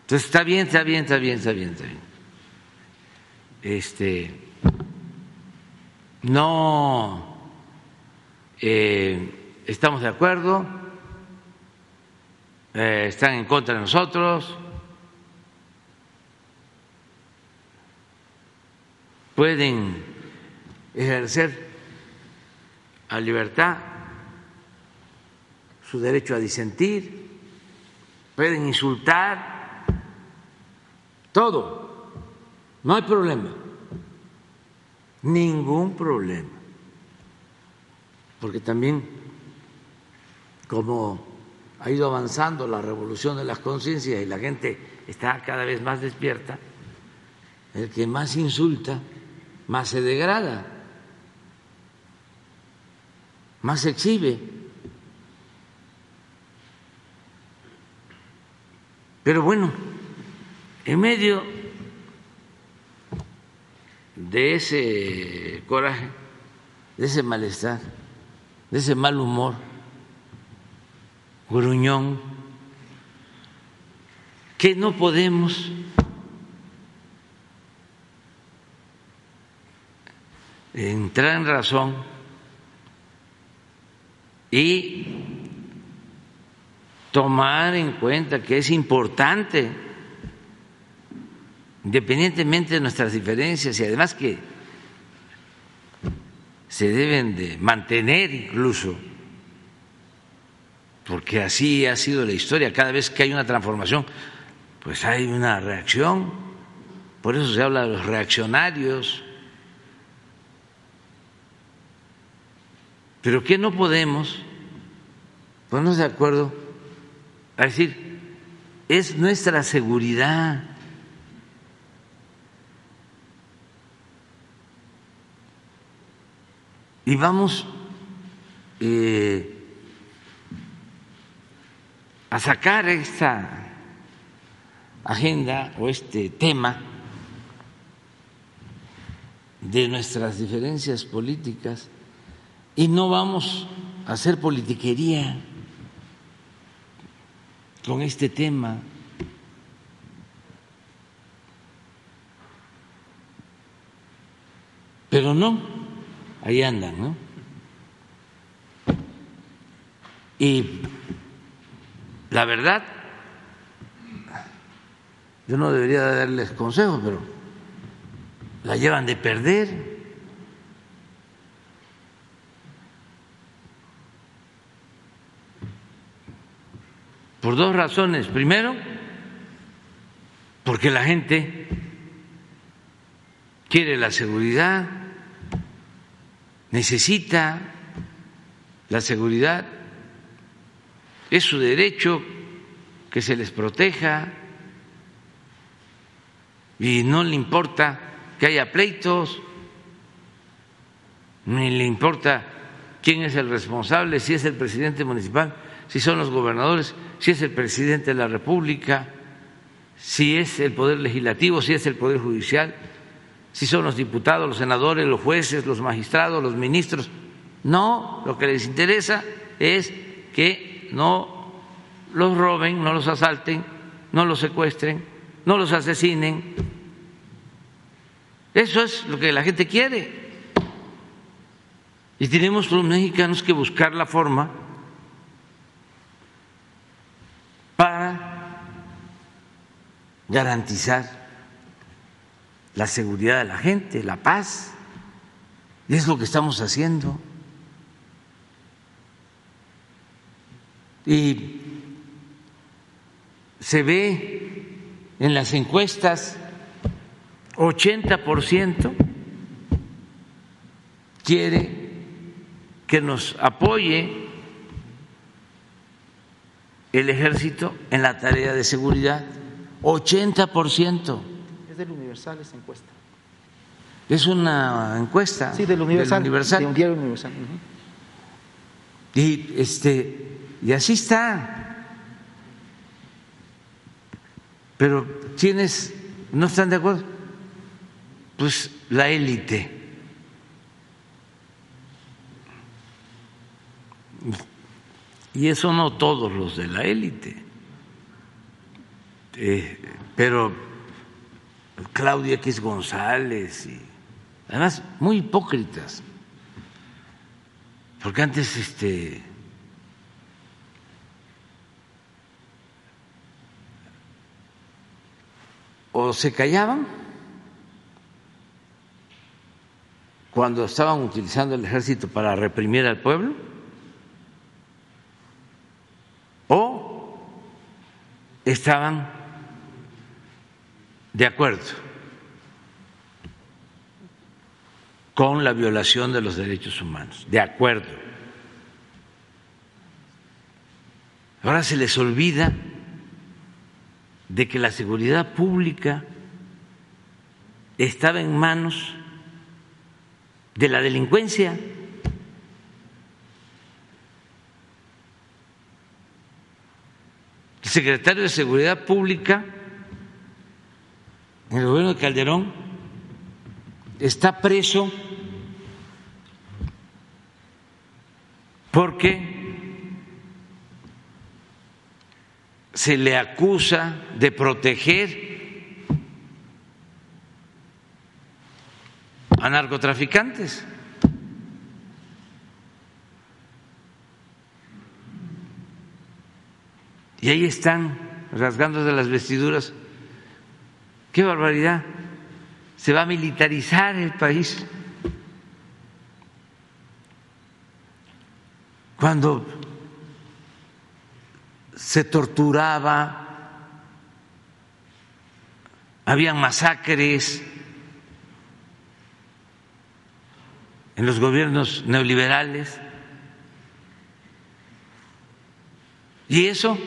Entonces está bien, está bien, está bien, está bien, está bien este, no eh, estamos de acuerdo, eh, están en contra de nosotros, pueden ejercer a libertad su derecho a disentir, pueden insultar, todo. No hay problema, ningún problema, porque también como ha ido avanzando la revolución de las conciencias y la gente está cada vez más despierta, el que más insulta, más se degrada, más se exhibe. Pero bueno, en medio de ese coraje, de ese malestar, de ese mal humor, gruñón, que no podemos entrar en razón y tomar en cuenta que es importante independientemente de nuestras diferencias y además que se deben de mantener incluso, porque así ha sido la historia, cada vez que hay una transformación, pues hay una reacción, por eso se habla de los reaccionarios, pero que no podemos ponernos de acuerdo a decir, es nuestra seguridad. Y vamos eh, a sacar esta agenda o este tema de nuestras diferencias políticas y no vamos a hacer politiquería con este tema. Pero no, ahí andan, ¿no? Y la verdad, yo no debería darles consejos, pero la llevan de perder. Por dos razones. Primero, porque la gente quiere la seguridad, necesita la seguridad, es su derecho que se les proteja y no le importa que haya pleitos, ni le importa quién es el responsable, si es el presidente municipal, si son los gobernadores, si es el presidente de la República, si es el poder legislativo, si es el poder judicial si son los diputados, los senadores, los jueces, los magistrados, los ministros. No, lo que les interesa es que no los roben, no los asalten, no los secuestren, no los asesinen. Eso es lo que la gente quiere. Y tenemos los mexicanos que buscar la forma para garantizar la seguridad de la gente, la paz. Y es lo que estamos haciendo. Y se ve en las encuestas 80% quiere que nos apoye el ejército en la tarea de seguridad. 80%. Es del Universal esa encuesta. Es una encuesta. Sí, del Universal. Universal. De un Universal. Y este y así está. Pero ¿quiénes no están de acuerdo? Pues la élite. Y eso no todos los de la élite. Eh, pero Claudia X González y además muy hipócritas. Porque antes este o se callaban cuando estaban utilizando el ejército para reprimir al pueblo o estaban de acuerdo con la violación de los derechos humanos, de acuerdo. Ahora se les olvida de que la seguridad pública estaba en manos de la delincuencia. El secretario de Seguridad Pública en el gobierno de Calderón está preso porque se le acusa de proteger a narcotraficantes. Y ahí están rasgando de las vestiduras qué barbaridad, se va a militarizar el país. Cuando se torturaba, habían masacres en los gobiernos neoliberales. Y eso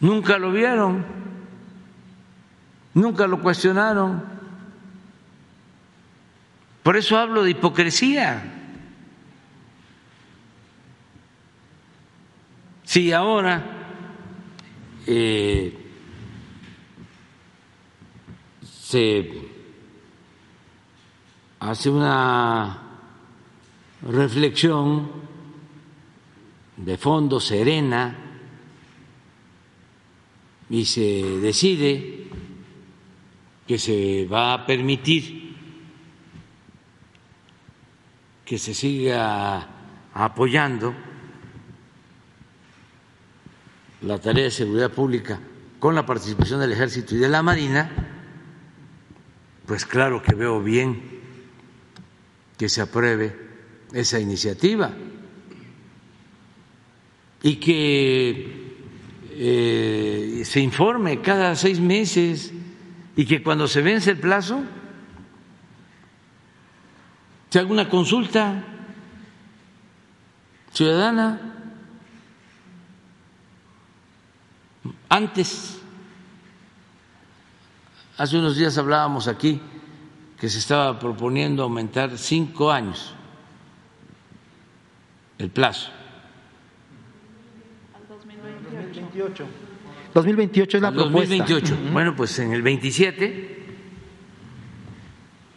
nunca lo vieron, nunca lo cuestionaron. Por eso hablo de hipocresía. Si ahora eh, se hace una reflexión de fondo serena y se decide que se va a permitir que se siga apoyando la tarea de seguridad pública con la participación del ejército y de la marina, pues claro que veo bien que se apruebe esa iniciativa. Y que eh, se informe cada seis meses y que cuando se vence el plazo se haga una consulta ciudadana Antes, hace unos días hablábamos aquí que se estaba proponiendo aumentar cinco años el plazo. Al 2028. 2028 es la propuesta. 2028. Bueno, pues en el 27,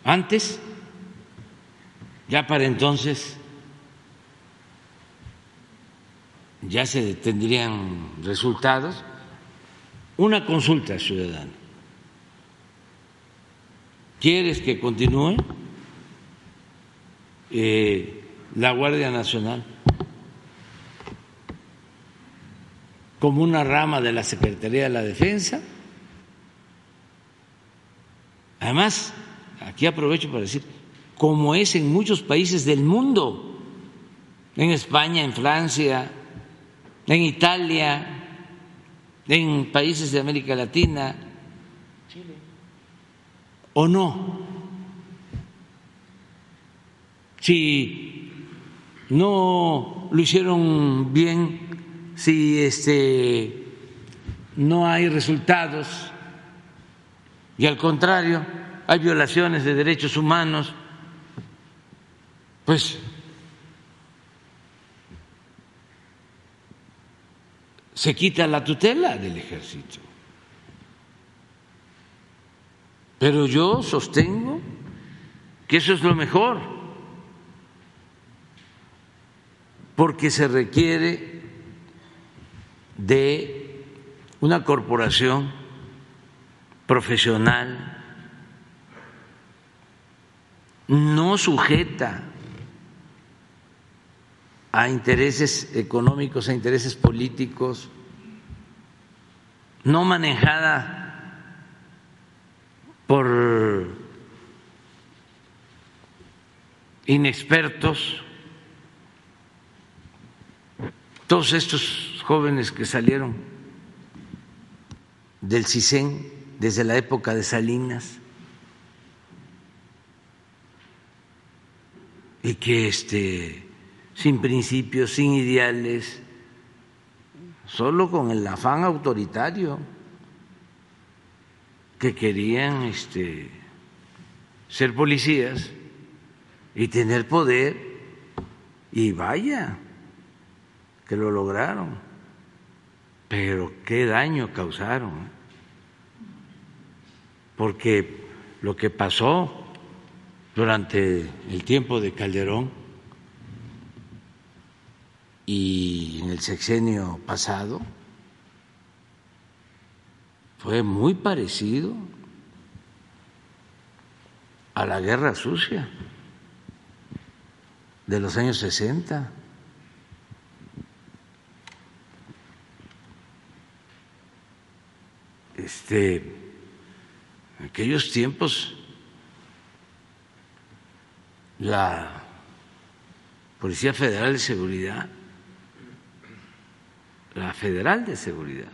antes, ya para entonces, ya se tendrían resultados una consulta ciudadana. ¿Quieres que continúe eh, la Guardia Nacional como una rama de la Secretaría de la Defensa? Además, aquí aprovecho para decir, como es en muchos países del mundo, en España, en Francia, en Italia, en países de América Latina Chile. o no. Si no lo hicieron bien, si este no hay resultados y al contrario hay violaciones de derechos humanos, pues se quita la tutela del ejército. Pero yo sostengo que eso es lo mejor, porque se requiere de una corporación profesional no sujeta a intereses económicos, a intereses políticos, no manejada por inexpertos. Todos estos jóvenes que salieron del CISEN desde la época de Salinas y que este sin principios, sin ideales, solo con el afán autoritario que querían este, ser policías y tener poder, y vaya, que lo lograron, pero qué daño causaron, ¿eh? porque lo que pasó durante el tiempo de Calderón, y en el sexenio pasado fue muy parecido a la guerra sucia de los años 60. Este, En aquellos tiempos la Policía Federal de Seguridad, la Federal de Seguridad,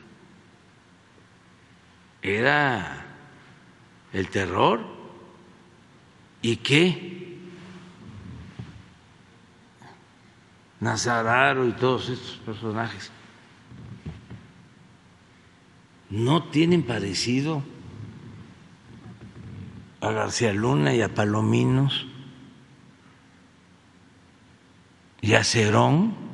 era el terror. Y que Nazararo y todos estos personajes. No tienen parecido a García Luna y a Palominos y a Cerón.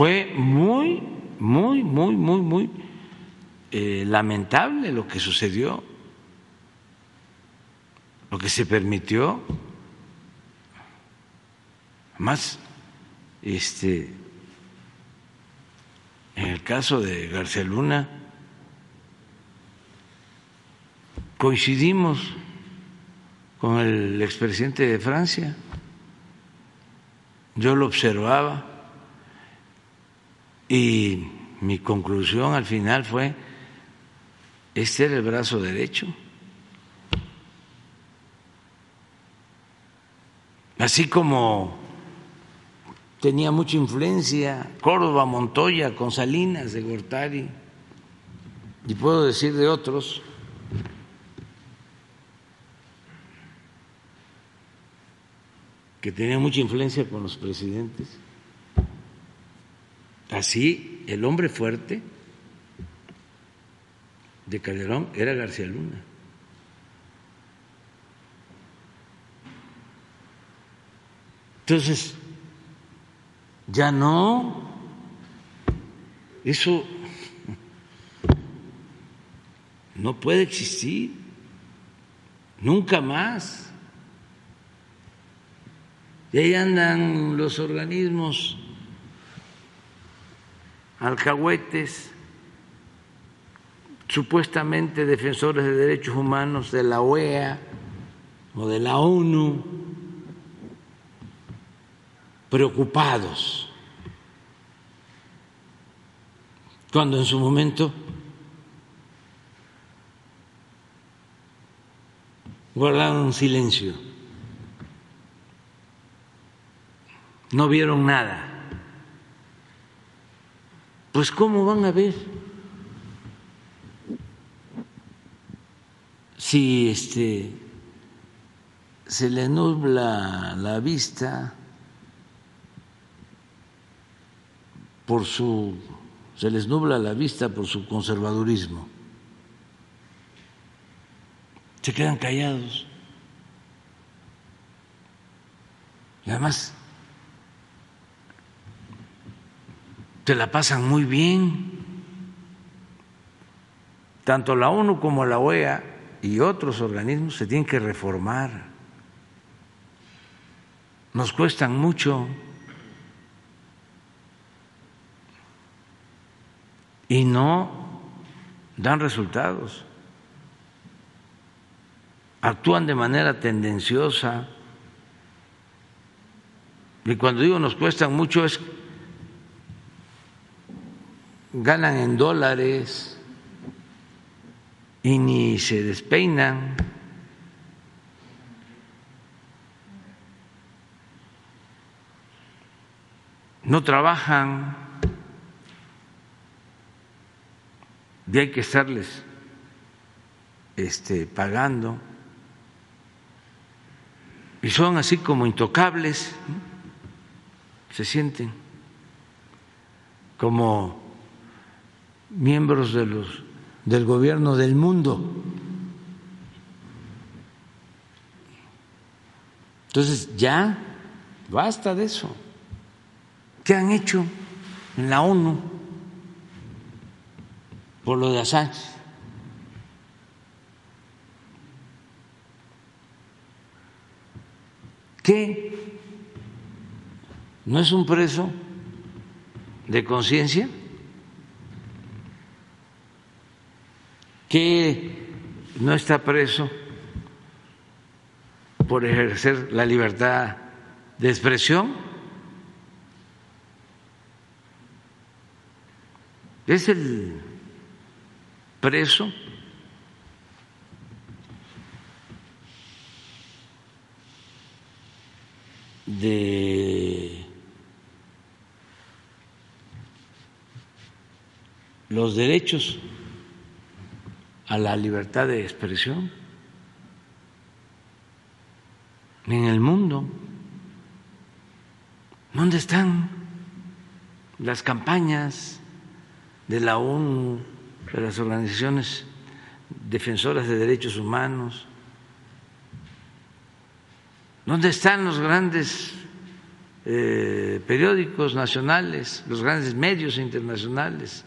Fue muy, muy, muy, muy, muy eh, lamentable lo que sucedió, lo que se permitió. Más, este, en el caso de García Luna, coincidimos con el expresidente de Francia. Yo lo observaba y mi conclusión al final fue, este era el brazo derecho. Así como tenía mucha influencia Córdoba, Montoya, con Salinas de Gortari, y puedo decir de otros. que tenía mucha influencia con los presidentes. Así, el hombre fuerte de Calderón era García Luna. Entonces, ya no. Eso no puede existir. Nunca más. Y ahí andan los organismos alcahuetes, supuestamente defensores de derechos humanos de la OEA o de la ONU, preocupados, cuando en su momento guardaron silencio, no vieron nada. Pues ¿cómo van a ver si este se le nubla la vista por su se les nubla la vista por su conservadurismo. Se quedan callados. Y además se la pasan muy bien. Tanto la ONU como la OEA y otros organismos se tienen que reformar. Nos cuestan mucho. y no dan resultados. Actúan de manera tendenciosa. Y cuando digo nos cuestan mucho es ganan en dólares y ni se despeinan. No trabajan y hay que estarles este, pagando. Y son así como intocables, se sienten como miembros de los, del gobierno del mundo. Entonces ya basta de eso. ¿Qué han hecho en la ONU por lo de Assange? ¿Qué? ¿No es un preso de conciencia? Que no está preso por ejercer la libertad de expresión. Es el preso de los derechos a la libertad de expresión en el mundo. ¿Dónde están las campañas de la ONU, de las organizaciones defensoras de derechos humanos? ¿Dónde están los grandes eh, periódicos nacionales, los grandes medios internacionales?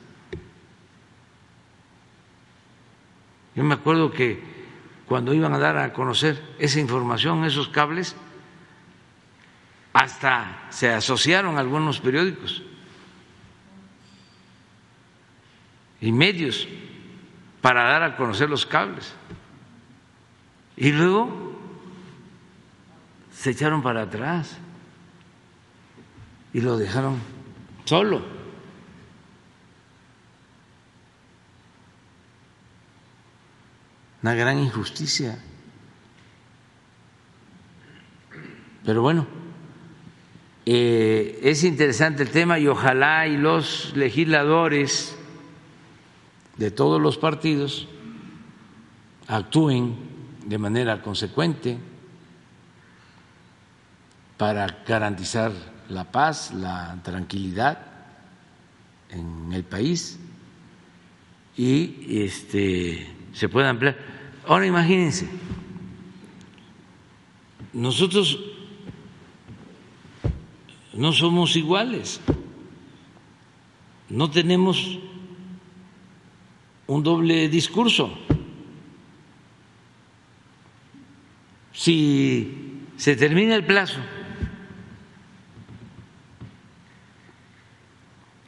Yo me acuerdo que cuando iban a dar a conocer esa información, esos cables, hasta se asociaron algunos periódicos y medios para dar a conocer los cables. Y luego se echaron para atrás y lo dejaron solo. Una gran injusticia. Pero bueno, eh, es interesante el tema y ojalá y los legisladores de todos los partidos actúen de manera consecuente para garantizar la paz, la tranquilidad en el país y este se pueda ampliar. Ahora imagínense, nosotros no somos iguales, no tenemos un doble discurso. Si se termina el plazo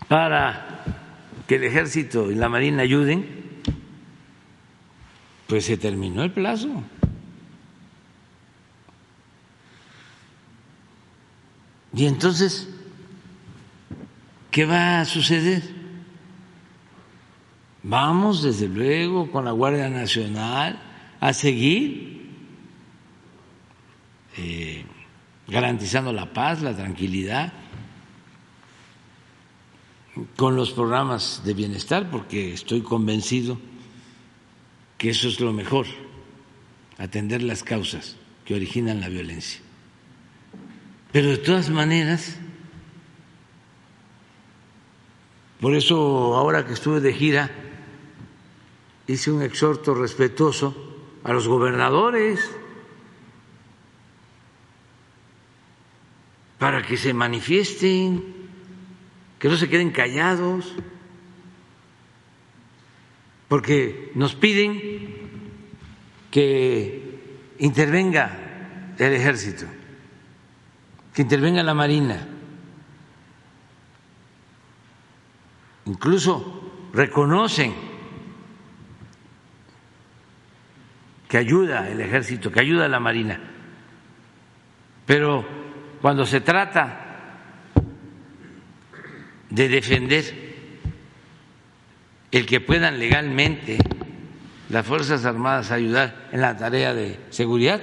para que el ejército y la marina ayuden, pues se terminó el plazo. Y entonces, ¿qué va a suceder? Vamos, desde luego, con la Guardia Nacional a seguir eh, garantizando la paz, la tranquilidad, con los programas de bienestar, porque estoy convencido que eso es lo mejor, atender las causas que originan la violencia. Pero de todas maneras, por eso ahora que estuve de gira, hice un exhorto respetuoso a los gobernadores para que se manifiesten, que no se queden callados porque nos piden que intervenga el ejército, que intervenga la marina. Incluso reconocen que ayuda el ejército, que ayuda la marina. Pero cuando se trata de defender el que puedan legalmente las Fuerzas Armadas ayudar en la tarea de seguridad,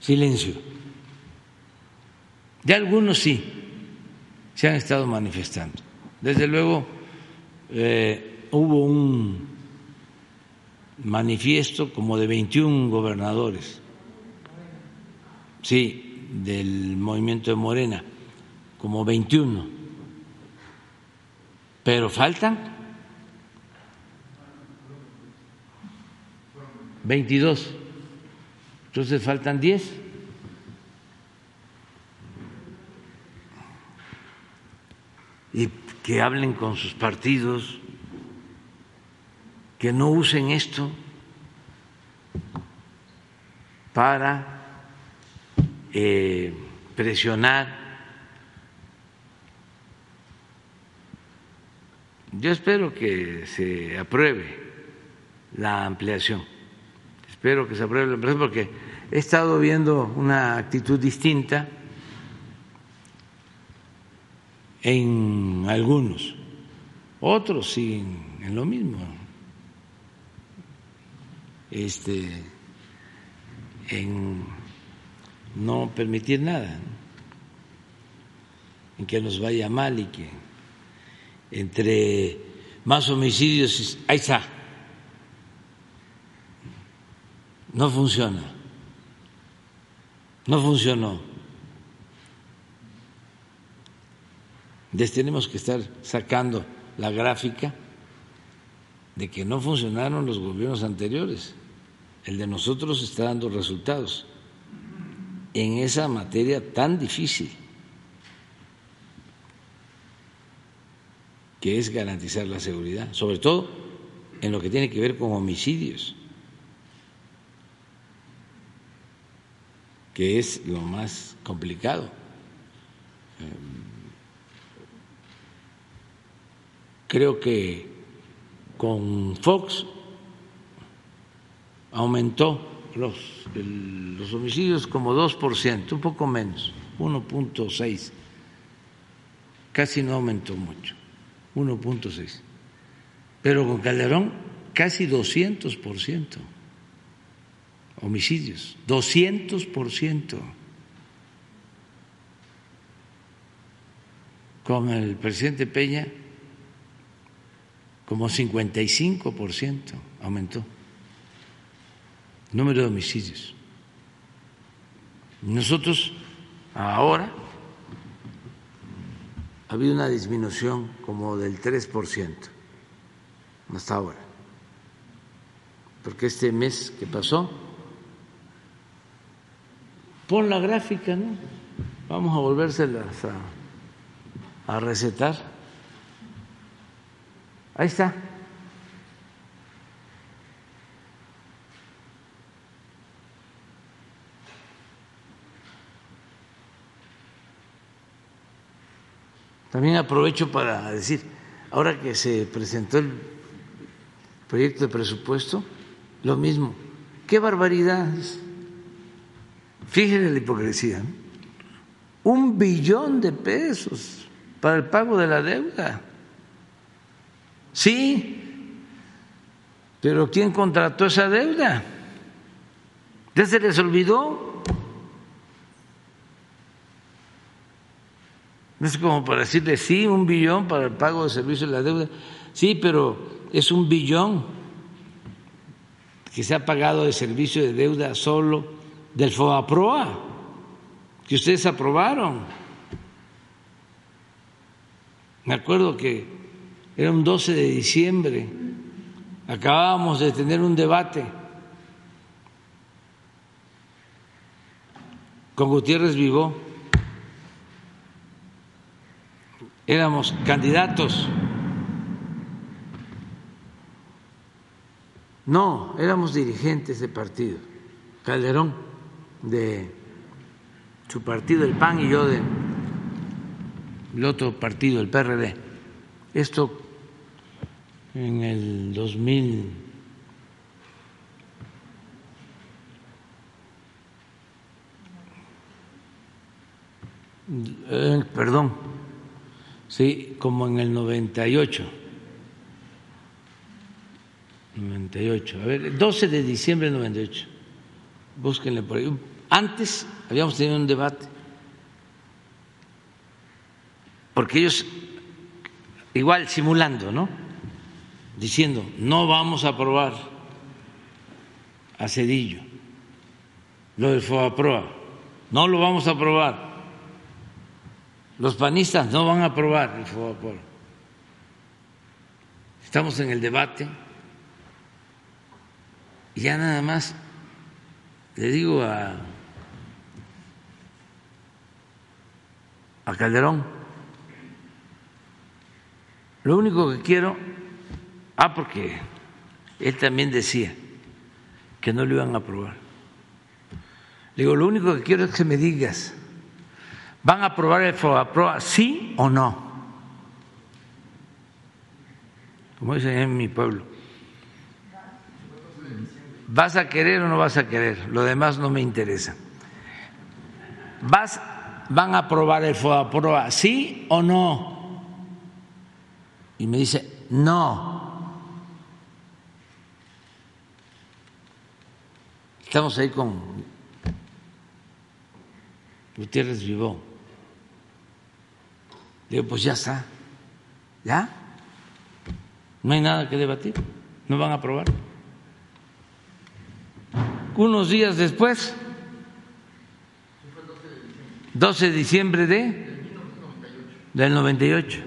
silencio. De algunos sí se han estado manifestando. Desde luego eh, hubo un manifiesto como de 21 gobernadores, sí, del movimiento de Morena, como 21, pero faltan 22. Entonces faltan 10. Y que hablen con sus partidos, que no usen esto para eh, presionar. Yo espero que se apruebe la ampliación espero que se apruebe la porque he estado viendo una actitud distinta en algunos, otros siguen en lo mismo. Este, en no permitir nada, en que nos vaya mal y que entre más homicidios, ahí está, no funciona, no funcionó. Entonces tenemos que estar sacando la gráfica de que no funcionaron los gobiernos anteriores. El de nosotros está dando resultados en esa materia tan difícil que es garantizar la seguridad, sobre todo en lo que tiene que ver con homicidios, que es lo más complicado. Creo que con Fox aumentó los, los homicidios como 2%, un poco menos, 1.6, casi no aumentó mucho, 1.6. Pero con Calderón casi 200% homicidios, 200%. Con el presidente Peña como 55% aumentó número de homicidios. Nosotros ahora ha habido una disminución como del 3% hasta ahora, porque este mes que pasó, pon la gráfica, ¿no? Vamos a volvérselas a, a recetar. Ahí está. También aprovecho para decir, ahora que se presentó el proyecto de presupuesto, lo mismo. ¡Qué barbaridades! Fíjense la hipocresía. Un billón de pesos para el pago de la deuda. Sí, pero ¿quién contrató esa deuda? ¿Ya se les olvidó? Es como para decirle, sí, un billón para el pago de servicios de la deuda. Sí, pero es un billón que se ha pagado de servicio de deuda solo del FOAPROA, que ustedes aprobaron. Me acuerdo que era un 12 de diciembre, acabábamos de tener un debate con Gutiérrez Vivó éramos candidatos. No, éramos dirigentes de partido. Calderón de su partido, el PAN, y yo de otro partido, el PRD. Esto en el 2000. Eh, perdón, sí, como en el 98. 98, a ver, 12 de diciembre del 98. Búsquenle por ahí. Antes habíamos tenido un debate. Porque ellos, igual simulando, ¿no? Diciendo, no vamos a aprobar a Cedillo, lo del FOAPROA, no lo vamos a aprobar los panistas no van a aprobar el FOBAPROA. Estamos en el debate y ya nada más le digo a, a Calderón, lo único que quiero, ah, porque él también decía que no lo iban a aprobar. Le digo, lo único que quiero es que me digas ¿Van a aprobar el FOAPROA sí o no? Como dicen en mi pueblo. ¿Vas a querer o no vas a querer? Lo demás no me interesa. ¿Vas, ¿Van a aprobar el FOAPROA, sí o no? Y me dice, no. Estamos ahí con Gutiérrez Vivó. Digo, pues ya está. ¿Ya? No hay nada que debatir. No van a aprobar. Unos días después, 12 de diciembre de del 98.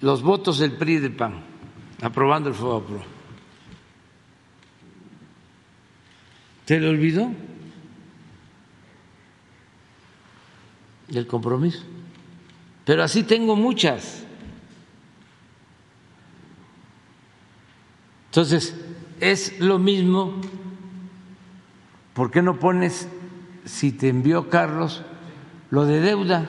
Los votos del PRI y del PAN aprobando el FOBAPRO. ¿Se le olvidó? El compromiso. Pero así tengo muchas. Entonces, es lo mismo. ¿Por qué no pones, si te envió Carlos, lo de deuda?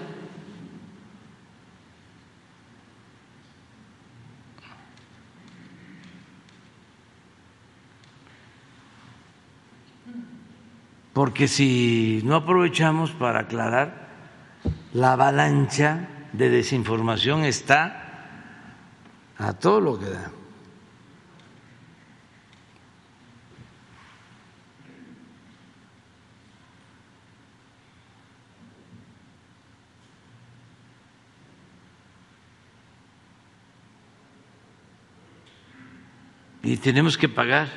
Porque si no aprovechamos para aclarar, la avalancha de desinformación está a todo lo que da. Y tenemos que pagar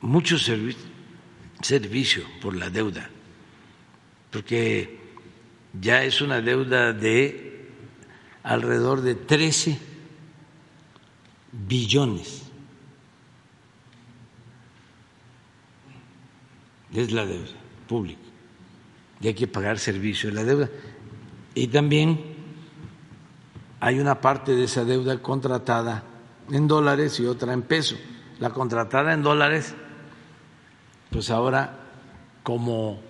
mucho servicio por la deuda, porque ya es una deuda de alrededor de 13 billones. Es la deuda pública. Y hay que pagar servicio de la deuda. Y también hay una parte de esa deuda contratada en dólares y otra en peso. La contratada en dólares, pues ahora como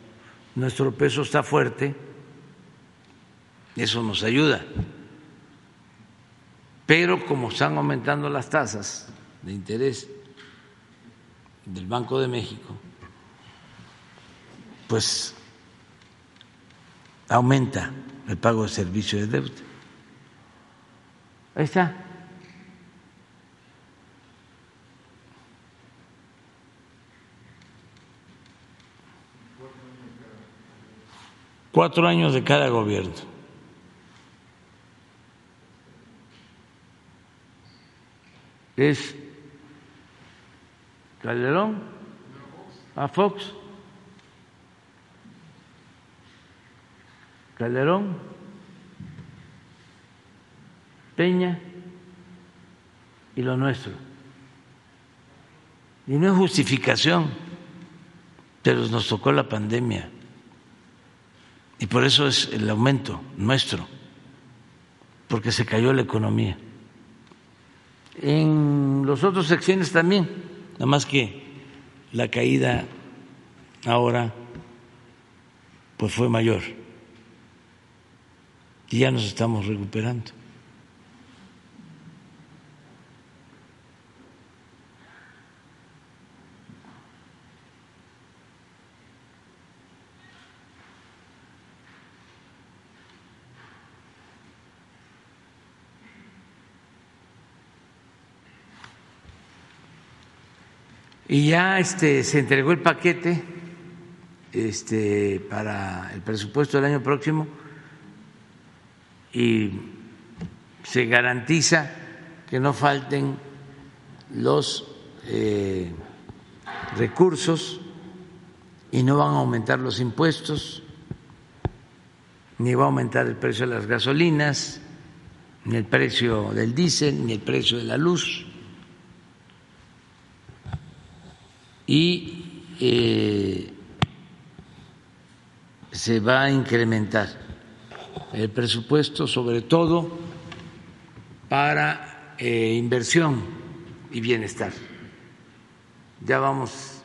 nuestro peso está fuerte, eso nos ayuda. Pero como están aumentando las tasas de interés del Banco de México, pues aumenta el pago de servicio de deuda. Ahí está. Cuatro años de cada gobierno. es Calderón, a Fox, Calderón, Peña y lo nuestro. Y no es justificación, pero nos tocó la pandemia. Y por eso es el aumento nuestro, porque se cayó la economía en los otros secciones también, nada más que la caída ahora pues fue mayor y ya nos estamos recuperando. Y ya este, se entregó el paquete este, para el presupuesto del año próximo y se garantiza que no falten los eh, recursos y no van a aumentar los impuestos, ni va a aumentar el precio de las gasolinas, ni el precio del diésel, ni el precio de la luz. Y eh, se va a incrementar el presupuesto, sobre todo para eh, inversión y bienestar. Ya vamos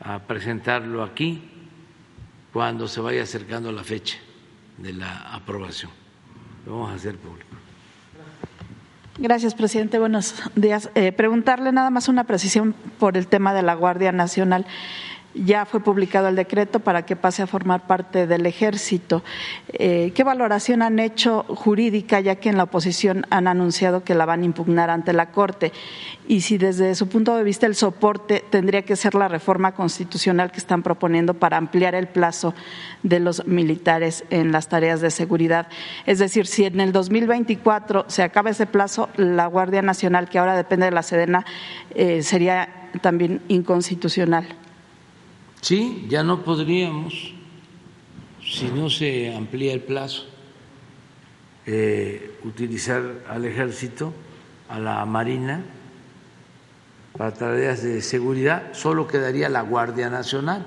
a presentarlo aquí cuando se vaya acercando la fecha de la aprobación. Lo vamos a hacer público. Gracias, presidente. Buenos días. Eh, preguntarle nada más una precisión por el tema de la Guardia Nacional. Ya fue publicado el decreto para que pase a formar parte del ejército. Eh, ¿Qué valoración han hecho jurídica, ya que en la oposición han anunciado que la van a impugnar ante la Corte? Y si desde su punto de vista el soporte tendría que ser la reforma constitucional que están proponiendo para ampliar el plazo de los militares en las tareas de seguridad. Es decir, si en el 2024 se acaba ese plazo, la Guardia Nacional, que ahora depende de la Sedena, eh, sería también inconstitucional. Sí, ya no podríamos, si no se amplía el plazo, eh, utilizar al ejército, a la marina, para tareas de seguridad, solo quedaría la Guardia Nacional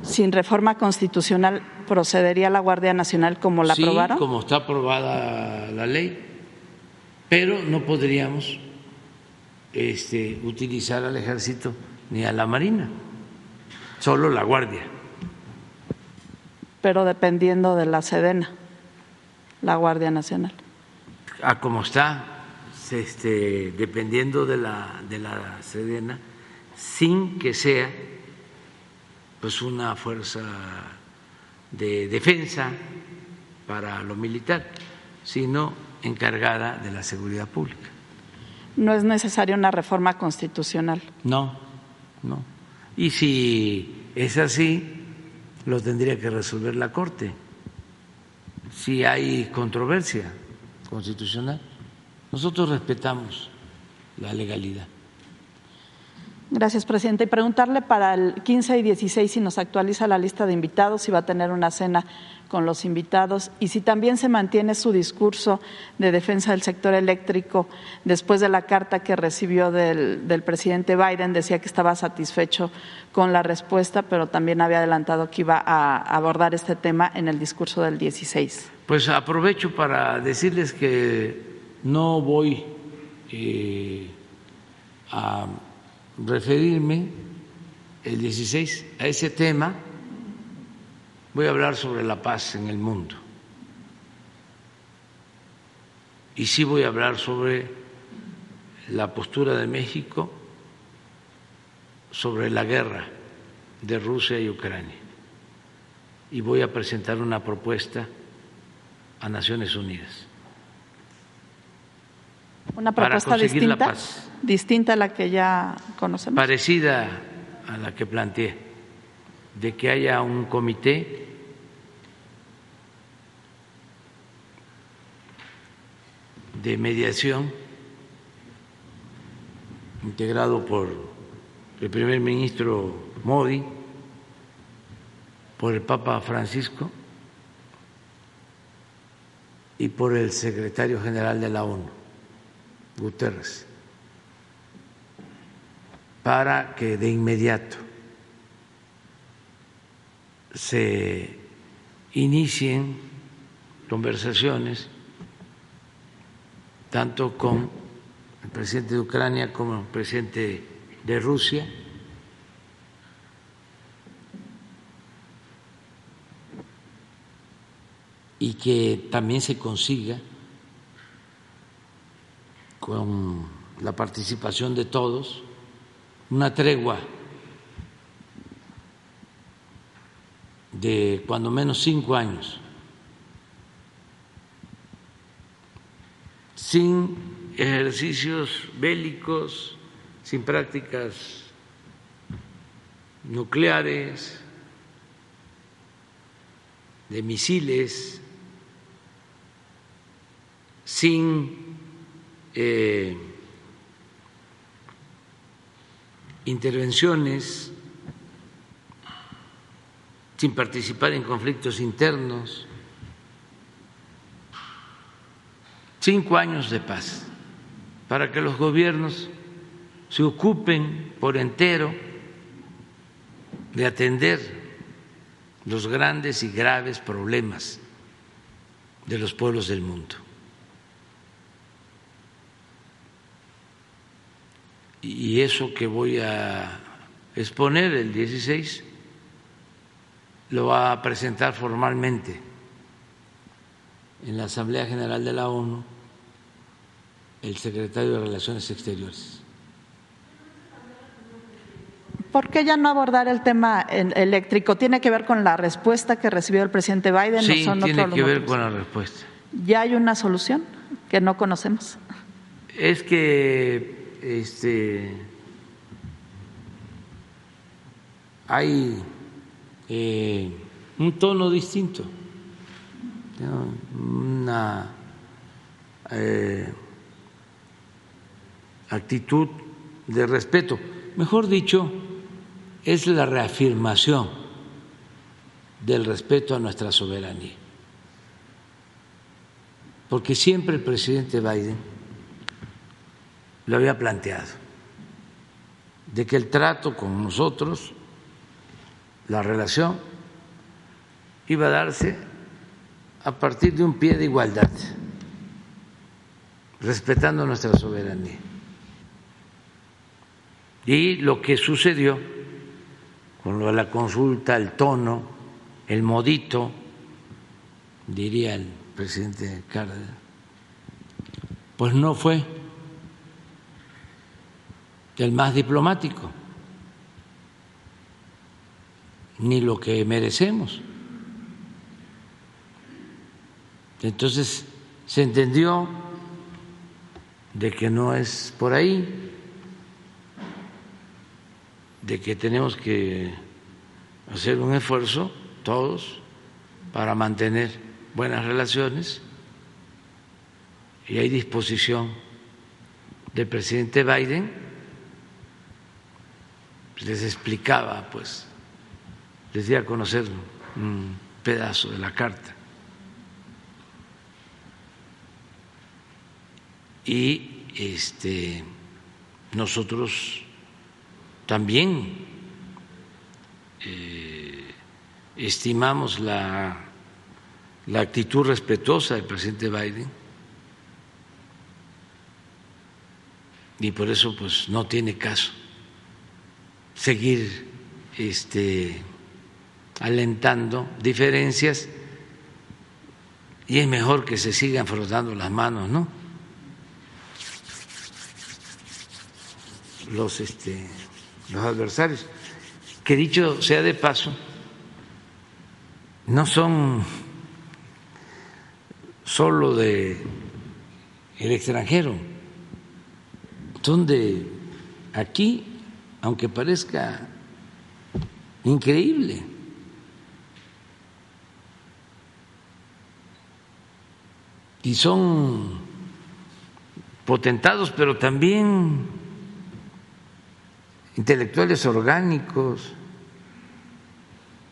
sin reforma constitucional procedería la Guardia Nacional como la sí, aprobaron? como está aprobada la ley, pero no podríamos este, utilizar al ejército ni a la marina, solo la Guardia. Pero dependiendo de la Sedena, la Guardia Nacional. A como está, este, dependiendo de la, de la Sedena, sin que sea pues una fuerza de defensa para lo militar, sino encargada de la seguridad pública. No es necesaria una reforma constitucional. No, no. Y si es así, lo tendría que resolver la Corte. Si hay controversia constitucional, nosotros respetamos la legalidad. Gracias, presidente. Y preguntarle para el 15 y 16 si nos actualiza la lista de invitados, si va a tener una cena con los invitados y si también se mantiene su discurso de defensa del sector eléctrico después de la carta que recibió del, presidente Biden. Decía que estaba satisfecho con la respuesta, pero también había adelantado que iba a abordar este tema en el discurso del 16. Pues aprovecho para decirles que no voy eh, a referirme el 16 a ese tema, voy a hablar sobre la paz en el mundo. Y sí voy a hablar sobre la postura de México sobre la guerra de Rusia y Ucrania. Y voy a presentar una propuesta a Naciones Unidas. Una propuesta distinta, distinta a la que ya conocemos. Parecida a la que planteé, de que haya un comité de mediación integrado por el primer ministro Modi, por el Papa Francisco y por el secretario general de la ONU, Guterres, para que de inmediato se inicien conversaciones tanto con el presidente de Ucrania como el presidente de Rusia. Y que también se consiga con la participación de todos una tregua de cuando menos cinco años sin ejercicios bélicos, sin prácticas nucleares, de misiles, sin eh, intervenciones, sin participar en conflictos internos. Cinco años de paz para que los gobiernos se ocupen por entero de atender los grandes y graves problemas de los pueblos del mundo. Y eso que voy a exponer el 16 lo va a presentar formalmente en la Asamblea General de la ONU el secretario de Relaciones Exteriores. ¿Por qué ya no abordar el tema eléctrico? ¿Tiene que ver con la respuesta que recibió el presidente Biden? Sí, tiene que ver con la respuesta. ¿Ya hay una solución que no conocemos? Es que este, hay eh, un tono distinto, una eh, actitud de respeto. Mejor dicho, es la reafirmación del respeto a nuestra soberanía. Porque siempre el presidente Biden lo había planteado, de que el trato con nosotros, la relación, iba a darse a partir de un pie de igualdad, respetando nuestra soberanía. Y lo que sucedió con lo de la consulta, el tono, el modito, diría el presidente Cárdenas, pues no fue el más diplomático, ni lo que merecemos. Entonces se entendió de que no es por ahí, de que tenemos que hacer un esfuerzo todos para mantener buenas relaciones y hay disposición del presidente Biden. Les explicaba pues les di a conocer un pedazo de la carta. Y este nosotros también eh, estimamos la, la actitud respetuosa del presidente Biden. Y por eso pues no tiene caso seguir este, alentando diferencias y es mejor que se sigan frotando las manos, ¿no? Los este los adversarios, que dicho sea de paso, no son solo de el extranjero, son de aquí, aunque parezca increíble. Y son potentados, pero también intelectuales orgánicos,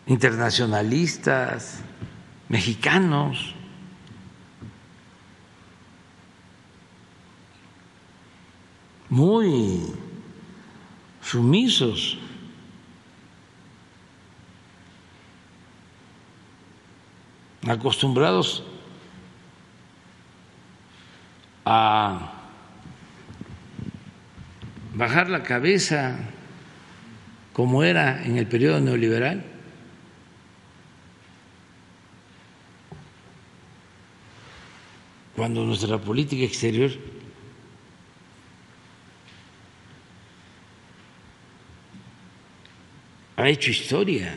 internacionalistas, mexicanos. muy sumisos. acostumbrados a bajar la cabeza como era en el periodo neoliberal. Cuando nuestra política exterior ha hecho historia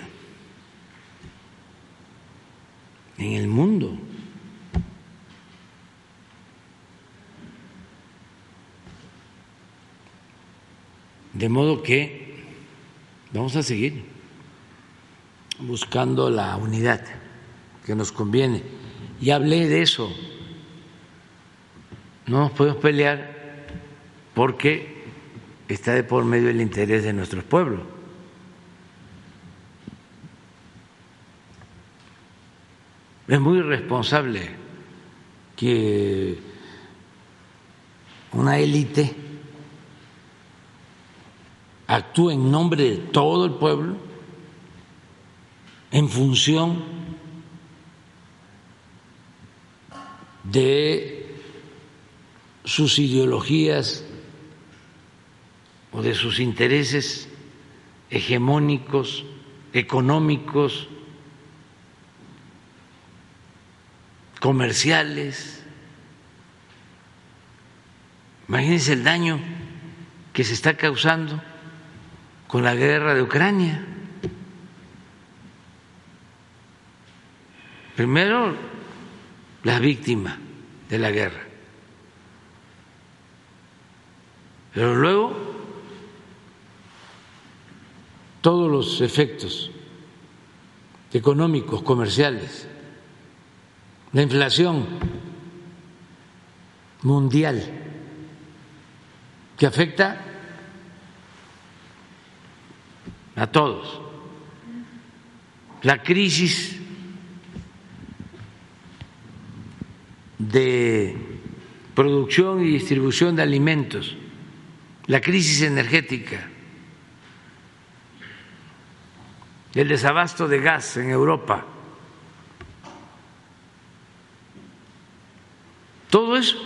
en el mundo. De modo que vamos a seguir buscando la unidad que nos conviene. Y hablé de eso. No nos podemos pelear porque está de por medio el interés de nuestros pueblos. Es muy irresponsable que una élite actúe en nombre de todo el pueblo en función de sus ideologías o de sus intereses hegemónicos, económicos, comerciales. Imagínense el daño que se está causando con la guerra de Ucrania. Primero, la víctima de la guerra. Pero luego, todos los efectos económicos, comerciales, la inflación mundial que afecta a todos, la crisis de producción y distribución de alimentos, la crisis energética, el desabasto de gas en Europa. Todo eso,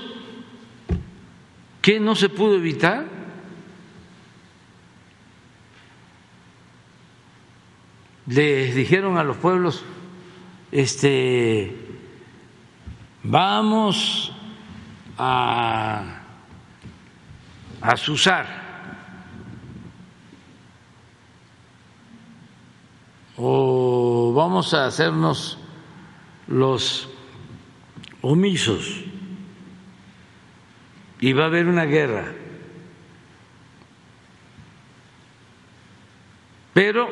¿qué no se pudo evitar? Les dijeron a los pueblos, este, vamos a asusar o vamos a hacernos los omisos y va a haber una guerra. Pero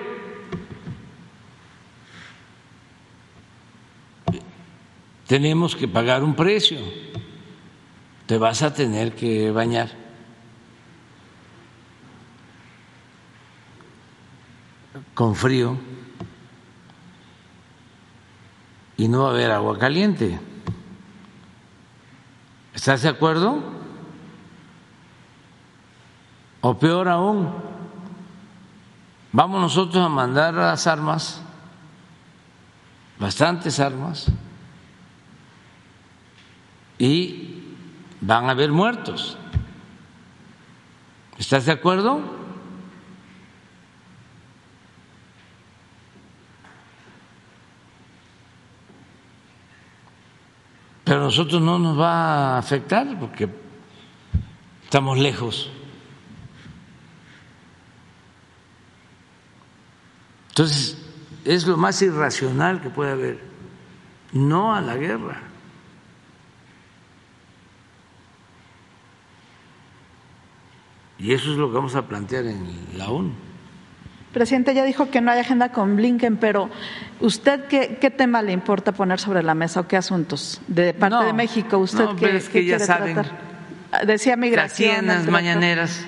tenemos que pagar un precio. Te vas a tener que bañar. con frío y no va a haber agua caliente. ¿Estás de acuerdo? O peor aún, vamos nosotros a mandar las armas, bastantes armas, y van a haber muertos. ¿Estás de acuerdo? Pero a nosotros no nos va a afectar porque estamos lejos. Entonces, es lo más irracional que puede haber. No a la guerra. Y eso es lo que vamos a plantear en la ONU. Presidente, ya dijo que no hay agenda con Blinken, pero ¿usted qué, qué tema le importa poner sobre la mesa o qué asuntos? De parte de México, ¿usted no, qué, es que ya saben, tratar? Decía migración. Aquí en las mañaneras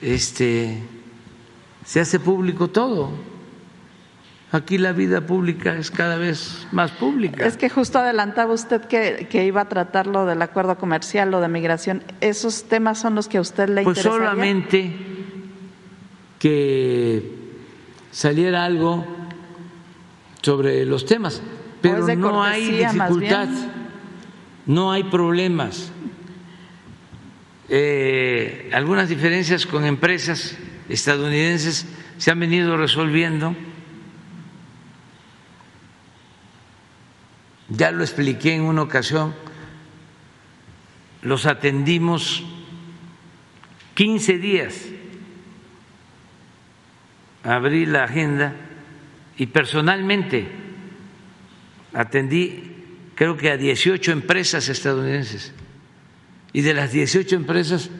este, se hace público todo. Aquí la vida pública es cada vez más pública. Es que justo adelantaba usted que, que iba a tratar lo del acuerdo comercial, lo de migración. ¿Esos temas son los que a usted le pues interesaría? Pues solamente que saliera algo sobre los temas, pero no hay cortesía, dificultad, no hay problemas. Eh, algunas diferencias con empresas estadounidenses se han venido resolviendo. Ya lo expliqué en una ocasión, los atendimos 15 días abrí la agenda y personalmente atendí creo que a 18 empresas estadounidenses. Y de las 18 empresas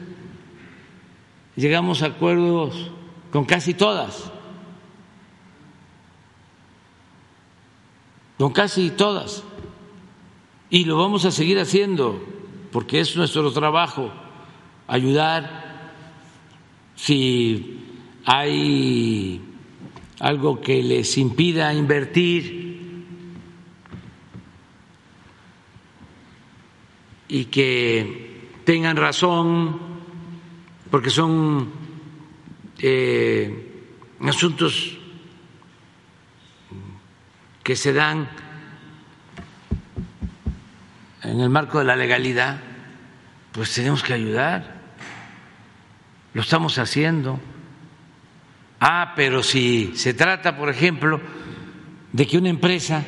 llegamos a acuerdos con casi todas, con casi todas. Y lo vamos a seguir haciendo porque es nuestro trabajo ayudar. Si hay algo que les impida invertir y que tengan razón, porque son eh, asuntos que se dan en el marco de la legalidad, pues tenemos que ayudar. Lo estamos haciendo. Ah, pero si se trata, por ejemplo, de que una empresa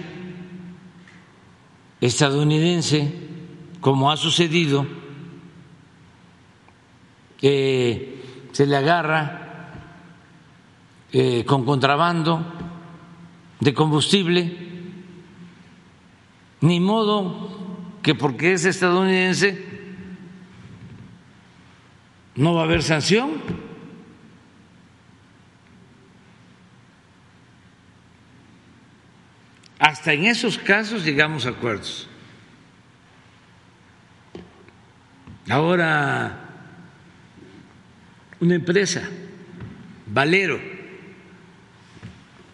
estadounidense, como ha sucedido, que se le agarra eh, con contrabando de combustible, ni modo que porque es estadounidense no va a haber sanción. Hasta en esos casos llegamos a acuerdos. Ahora, una empresa, Valero,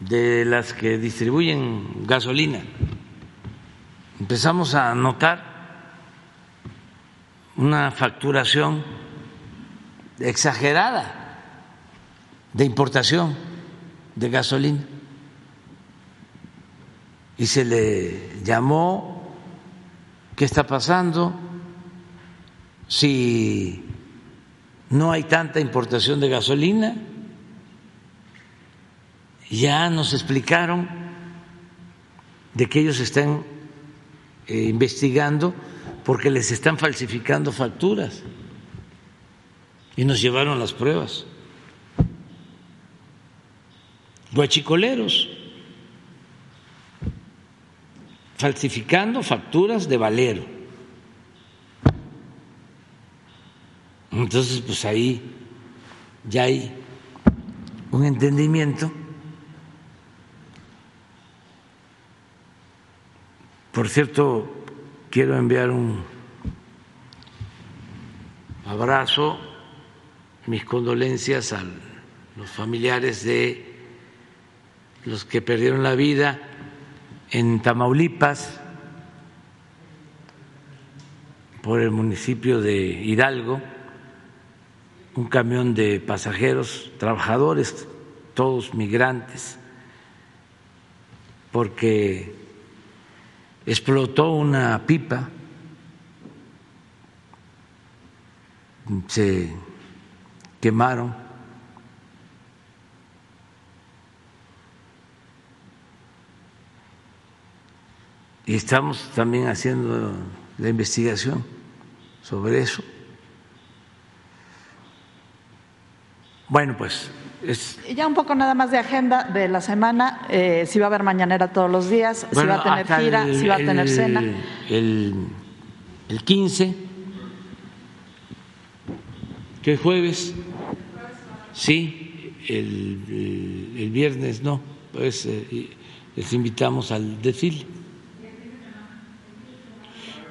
de las que distribuyen gasolina, empezamos a notar una facturación exagerada de importación de gasolina y se le llamó qué está pasando si no hay tanta importación de gasolina. Ya nos explicaron de que ellos están eh, investigando porque les están falsificando facturas y nos llevaron las pruebas. Guachicoleros falsificando facturas de Valero. Entonces, pues ahí ya hay un entendimiento. Por cierto, quiero enviar un abrazo, mis condolencias a los familiares de los que perdieron la vida en Tamaulipas, por el municipio de Hidalgo, un camión de pasajeros, trabajadores, todos migrantes, porque explotó una pipa, se quemaron y estamos también haciendo la investigación sobre eso. Bueno, pues es... Ya un poco nada más de agenda de la semana, eh, si va a haber mañanera todos los días, si va a tener gira, si va a tener cena. El, el 15, que es jueves, sí, el, el, viernes no, pues eh, les invitamos al desfile.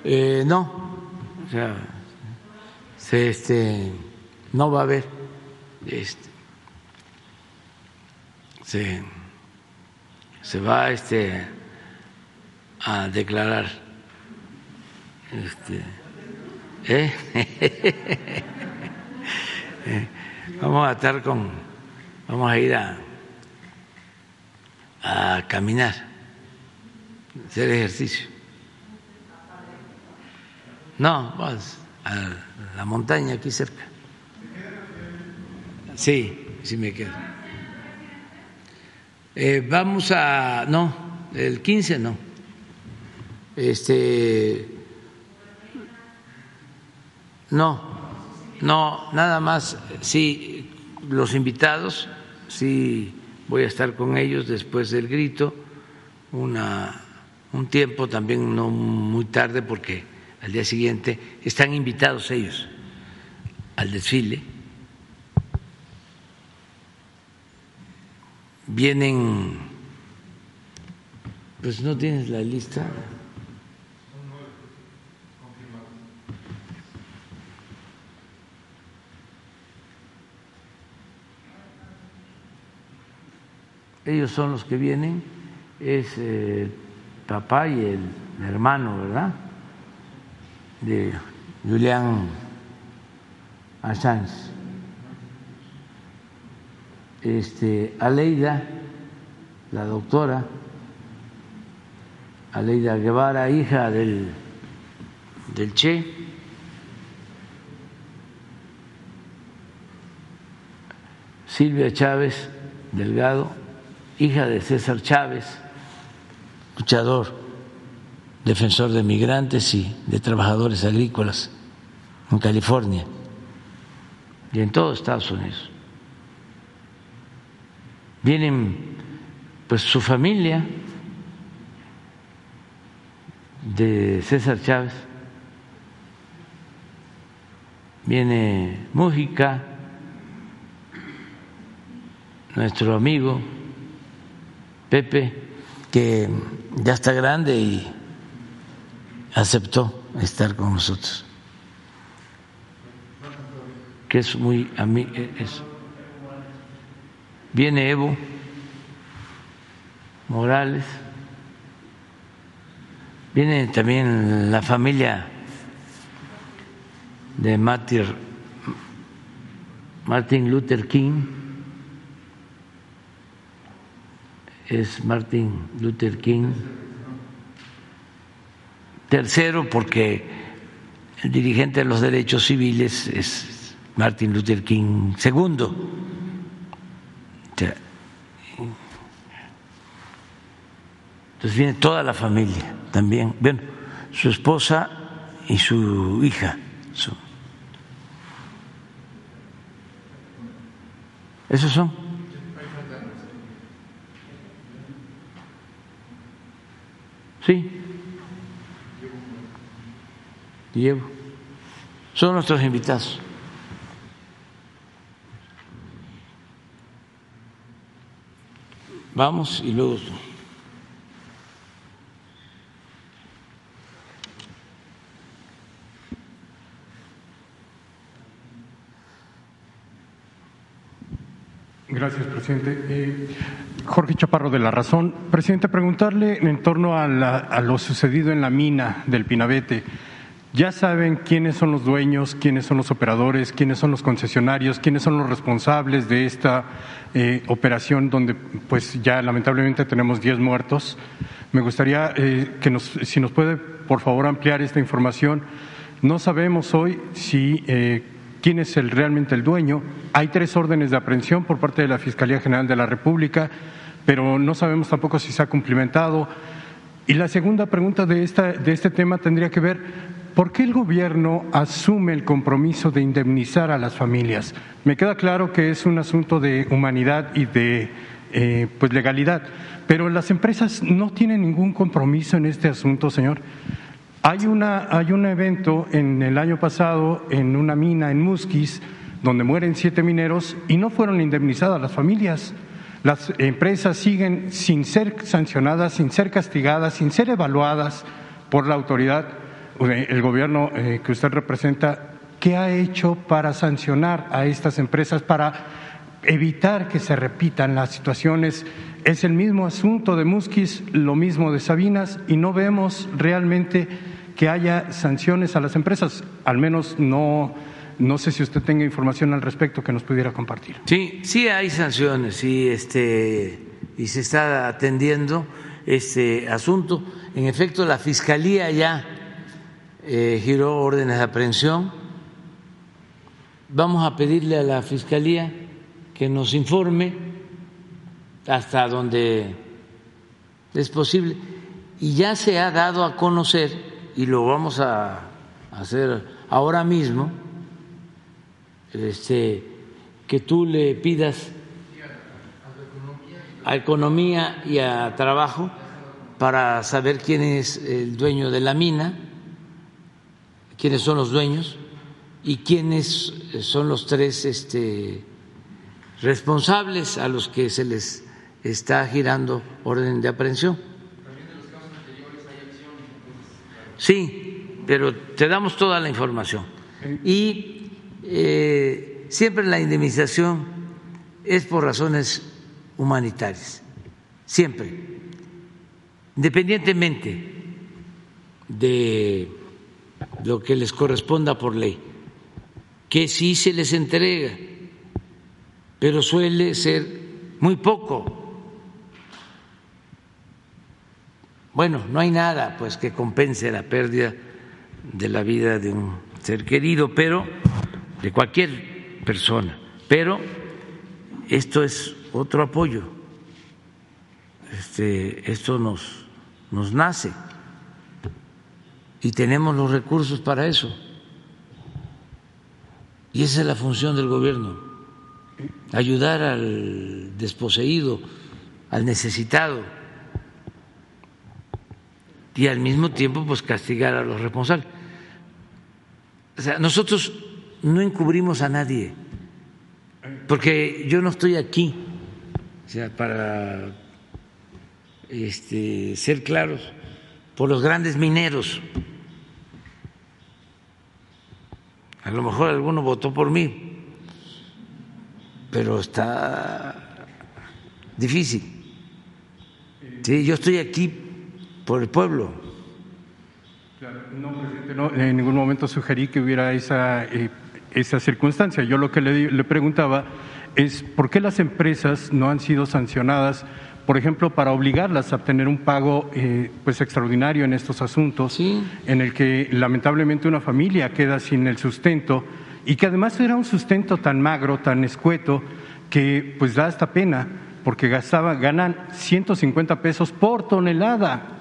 Eh, no, o sea, se, este, no va a haber, este, se, se va este, a declarar. Este, ¿eh? vamos a estar con, vamos a ir a, a caminar, hacer ejercicio. No, vas a la montaña aquí cerca. Sí, sí me quedo. Eh, vamos a, no, el 15 no. Este, no, no, nada más, sí, los invitados, sí voy a estar con ellos después del grito, una, un tiempo también no muy tarde porque al día siguiente, están invitados ellos al desfile. Vienen, pues no tienes la lista. Ellos son los que vienen, es el papá y el hermano, ¿verdad? de Julián Assange. Este, Aleida, la doctora, Aleida Guevara, hija del, del Che, Silvia Chávez Delgado, hija de César Chávez, luchador defensor de migrantes y de trabajadores agrícolas en California y en todo Estados Unidos. Vienen pues su familia de César Chávez, viene Mújica, nuestro amigo Pepe, que ya está grande y aceptó estar con nosotros, que es muy a mí es. Viene Evo Morales, viene también la familia de Martin Luther King es Martin Luther King. Tercero, porque el dirigente de los derechos civiles es Martin Luther King. Segundo, entonces viene toda la familia también. Bueno, su esposa y su hija. Esos son. Sí. Llevo. Son nuestros invitados. Vamos y luego. Gracias, presidente. Eh, Jorge Chaparro de La Razón. Presidente, preguntarle en torno a, lo sucedido en la mina del Pinabete. Ya saben quiénes son los dueños, quiénes son los operadores, quiénes son los concesionarios, quiénes son los responsables de esta eh, operación donde pues ya lamentablemente tenemos 10 muertos. Me gustaría eh, que nos, si nos puede por favor ampliar esta información. No sabemos hoy si eh, quién es el, realmente el dueño. Hay tres órdenes de aprehensión por parte de la Fiscalía General de la República, pero no sabemos tampoco si se ha cumplimentado. Y la segunda pregunta de, esta, de este tema tendría que ver, ¿por qué el gobierno asume el compromiso de indemnizar a las familias? Me queda claro que es un asunto de humanidad y de eh, pues legalidad, pero las empresas no tienen ningún compromiso en este asunto, señor. Hay, una, hay un evento en el año pasado en una mina en Musquis donde mueren siete mineros y no fueron indemnizadas las familias. Las empresas siguen sin ser sancionadas, sin ser castigadas, sin ser evaluadas por la autoridad, el gobierno eh, que usted representa. ¿Qué ha hecho para sancionar a estas empresas, para evitar que se repitan las situaciones? Es el mismo asunto de Musquis, lo mismo de Sabinas, y no vemos realmente que haya sanciones a las empresas, al menos no, no sé si usted tenga información al respecto que nos pudiera compartir. Sí, sí hay sanciones, sí, este, y se está atendiendo este asunto. En efecto, la Fiscalía ya eh, giró órdenes de aprehensión. Vamos a pedirle a la Fiscalía que nos informe hasta donde es posible. Y ya se ha dado a conocer y lo vamos a hacer ahora mismo, este, que tú le pidas a economía y a trabajo para saber quién es el dueño de la mina, quiénes son los dueños y quiénes son los tres este, responsables a los que se les está girando orden de aprehensión. Sí, pero te damos toda la información. Y eh, siempre la indemnización es por razones humanitarias, siempre, independientemente de lo que les corresponda por ley, que sí se les entrega, pero suele ser muy poco Bueno, no hay nada pues que compense la pérdida de la vida de un ser querido, pero de cualquier persona. Pero esto es otro apoyo. Este, esto nos, nos nace y tenemos los recursos para eso. Y esa es la función del gobierno, ayudar al desposeído, al necesitado y al mismo tiempo pues castigar a los responsables. O sea, nosotros no encubrimos a nadie, porque yo no estoy aquí o sea, para este, ser claros por los grandes mineros. A lo mejor alguno votó por mí, pero está difícil. Sí, yo estoy aquí por el pueblo. No, presidente, no, en ningún momento sugerí que hubiera esa, eh, esa circunstancia. Yo lo que le, le preguntaba es por qué las empresas no han sido sancionadas por ejemplo, para obligarlas a obtener un pago eh, pues extraordinario en estos asuntos, en el que lamentablemente una familia queda sin el sustento y que además era un sustento tan magro, tan escueto, que pues da esta pena, porque gastaba, ganan 150 pesos por tonelada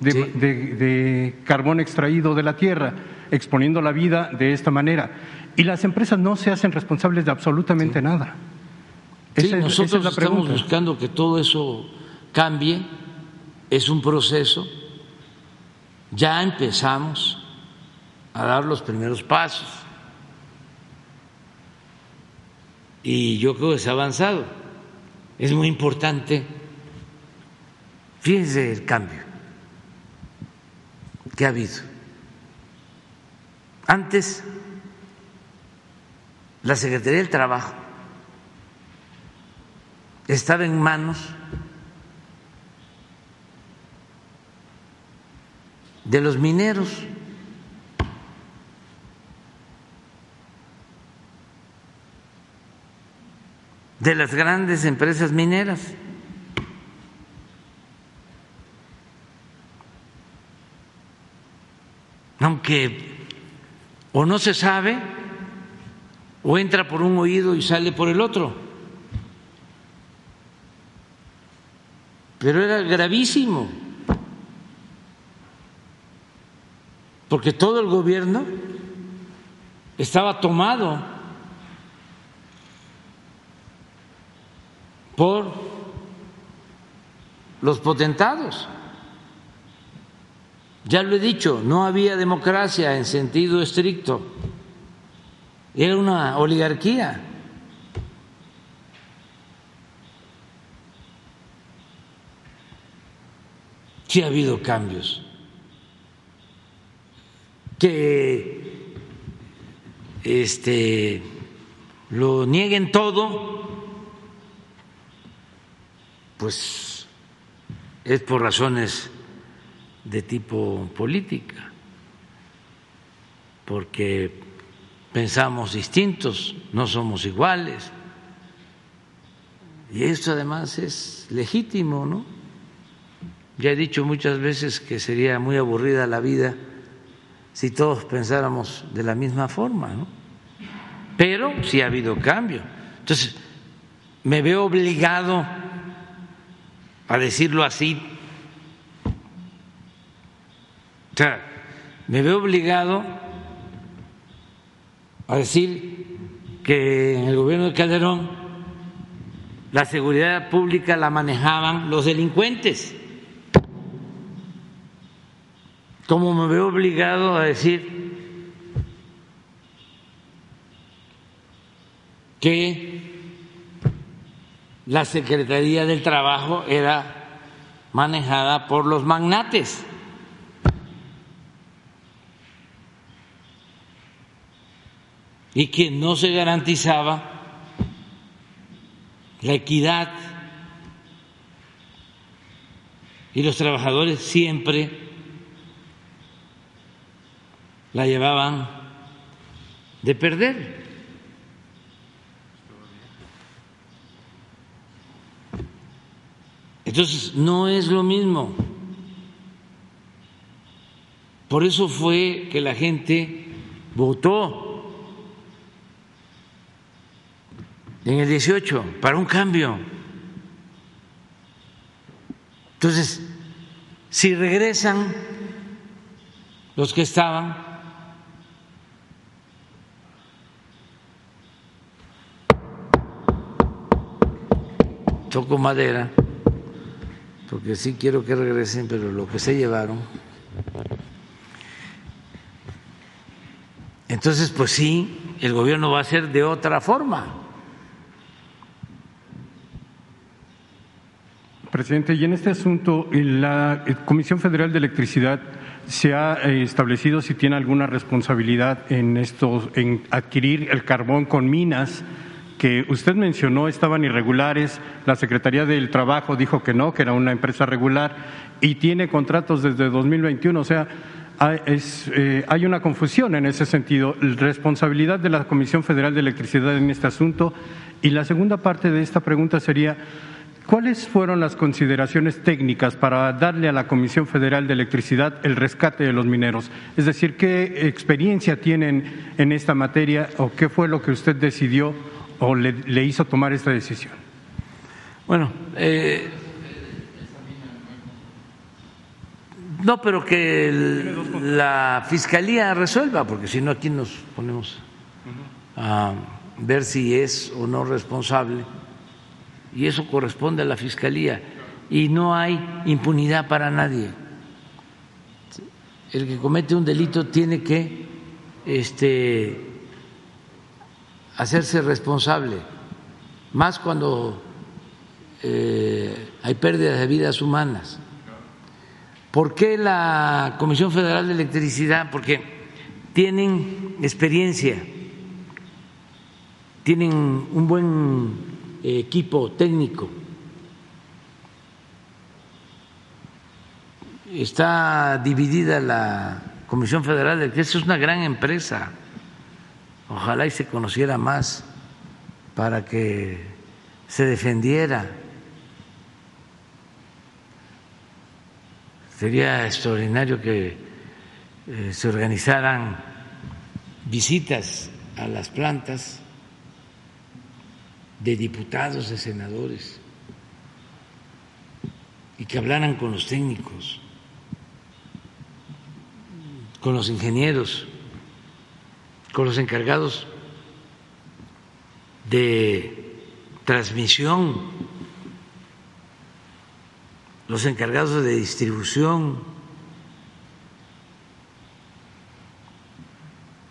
de, carbón extraído de la tierra, exponiendo la vida de esta manera. Y las empresas no se hacen responsables de absolutamente nada. Sí, nosotros estamos buscando que todo eso cambie, es un proceso, ya empezamos a dar los primeros pasos. Y yo creo que se ha avanzado. Es muy importante, fíjense el cambio que ha habido. Antes, la Secretaría del Trabajo estaba en manos de los mineros. de las grandes empresas mineras. Aunque o no se sabe o entra por un oído y sale por el otro. Pero era gravísimo, porque todo el gobierno estaba tomado por los potentados. Ya lo he dicho, no había democracia en sentido estricto, era una oligarquía. Sí ha habido cambios. Que este, lo nieguen todo, pues es por razones de tipo política, porque pensamos distintos, no somos iguales. Y esto además es legítimo, ¿no? Ya he dicho muchas veces que sería muy aburrida la vida si todos pensáramos de la misma forma, ¿no? Pero sí ha habido cambio. Entonces, me veo obligado a decirlo así. O sea, me veo obligado a decir que en el gobierno de Calderón la seguridad pública la manejaban los delincuentes. Como me veo obligado a decir que la Secretaría del Trabajo era manejada por los magnates. y que no se garantizaba la equidad y los trabajadores siempre la llevaban de perder. Entonces, no es lo mismo. Por eso fue que la gente votó en el 18 para un cambio. Entonces, si regresan los que estaban toco madera, porque sí quiero que regresen, pero lo que se llevaron. Entonces, pues sí, el gobierno va a hacer de otra forma. Presidente, y en este asunto, la Comisión Federal de Electricidad se ha eh, establecido si tiene alguna responsabilidad en estos, en adquirir el carbón con minas que usted mencionó estaban irregulares, la Secretaría del Trabajo dijo que no, que era una empresa regular y tiene contratos desde 2021, o sea, eh, hay una confusión en ese sentido. Responsabilidad de la Comisión Federal de Electricidad en este asunto. Y la segunda parte de esta pregunta sería, ¿cuáles fueron las consideraciones técnicas para darle a la Comisión Federal de Electricidad el rescate de los mineros? Es decir, ¿qué experiencia tienen en esta materia o qué fue lo que usted decidió o le, hizo tomar esta decisión? Bueno, eh, no, pero que la fiscalía resuelva, porque si no aquí nos ponemos a ver si es o no responsable, y eso corresponde a la fiscalía, y no hay impunidad para nadie. El que comete un delito tiene que este, hacerse responsable, más cuando eh, hay pérdidas de vidas humanas. ¿Por qué la Comisión Federal de Electricidad? Porque tienen experiencia, tienen un buen equipo técnico, está dividida la Comisión Federal de Electricidad, es una gran empresa Ojalá y se conociera más para que se defendiera. Sería extraordinario que eh, se organizaran visitas a las plantas de diputados, de senadores, y que hablaran con los técnicos, con los ingenieros con los encargados de transmisión, los encargados de distribución,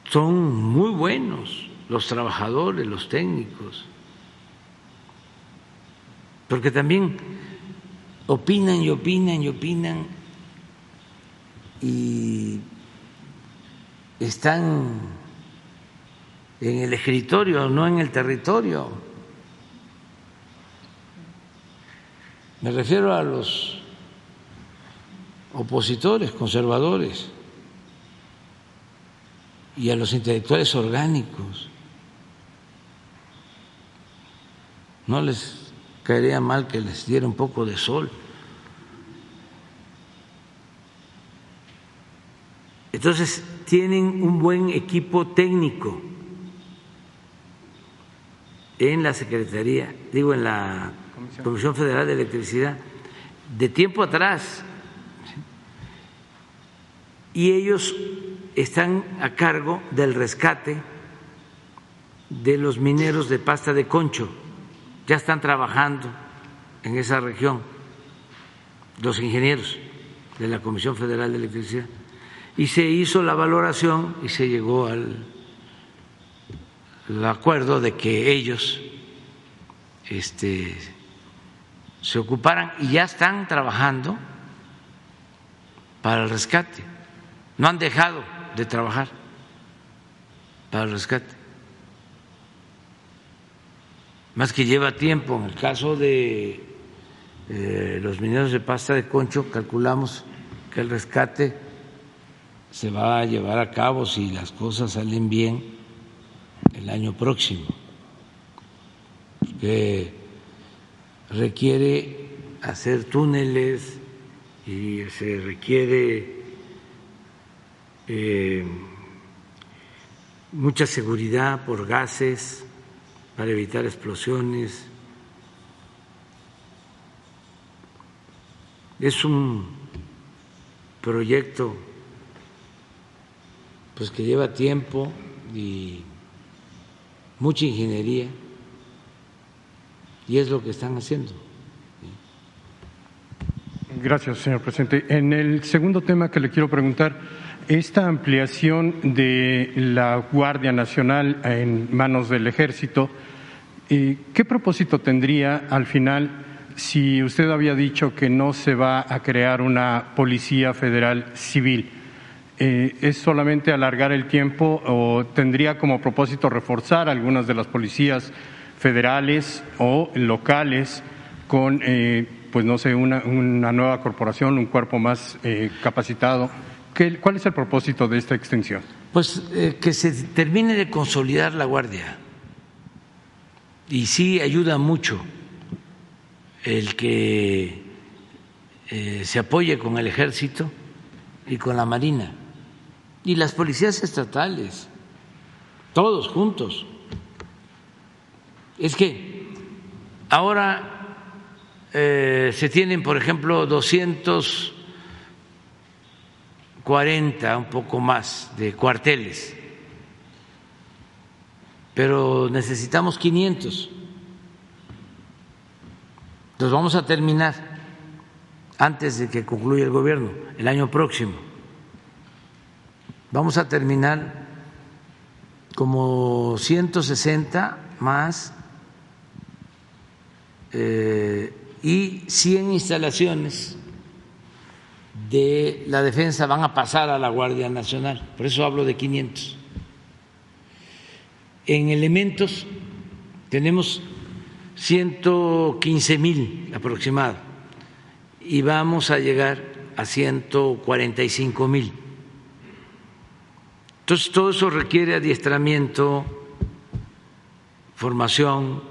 son muy buenos los trabajadores, los técnicos, porque también opinan y opinan y opinan y están en el escritorio, no en el territorio. Me refiero a los opositores, conservadores y a los intelectuales orgánicos. No les caería mal que les diera un poco de sol. Entonces, tienen un buen equipo técnico en la Secretaría, digo, en la Comisión Federal de Electricidad, de tiempo atrás. Y ellos están a cargo del rescate de los mineros de pasta de concho. Ya están trabajando en esa región los ingenieros de la Comisión Federal de Electricidad. Y se hizo la valoración y se llegó al el acuerdo de que ellos este, se ocuparan y ya están trabajando para el rescate. No han dejado de trabajar para el rescate. Más que lleva tiempo. En el caso de eh, los mineros de pasta de concho, calculamos que el rescate se va a llevar a cabo si las cosas salen bien el año próximo, que requiere hacer túneles y se requiere eh, mucha seguridad por gases para evitar explosiones. Es un proyecto pues que lleva tiempo y mucha ingeniería y es lo que están haciendo. Gracias, señor presidente. En el segundo tema que le quiero preguntar, esta ampliación de la Guardia Nacional en manos del Ejército, eh, ¿qué propósito tendría al final si usted había dicho que no se va a crear una Policía Federal Civil? Eh, ¿Es solamente alargar el tiempo o tendría como propósito reforzar algunas de las policías federales o locales con, eh, pues no sé, una, nueva corporación, un cuerpo más eh, capacitado? ¿Qué, ¿Cuál es el propósito de esta extensión? Pues que se termine de consolidar la Guardia. Y sí ayuda mucho el que se apoye con el ejército y con la Marina y las policías estatales, todos juntos. Es que ahora eh, se tienen, por ejemplo, 240, un poco más, de cuarteles, pero necesitamos 500. Entonces vamos a terminar antes de que concluya el gobierno, el año próximo Vamos a terminar como 160 más eh, y 100 instalaciones de la defensa van a pasar a la Guardia Nacional. Por eso hablo de 500. En elementos tenemos 115 mil aproximado y vamos a llegar a 145 mil. Entonces, todo eso requiere adiestramiento, formación.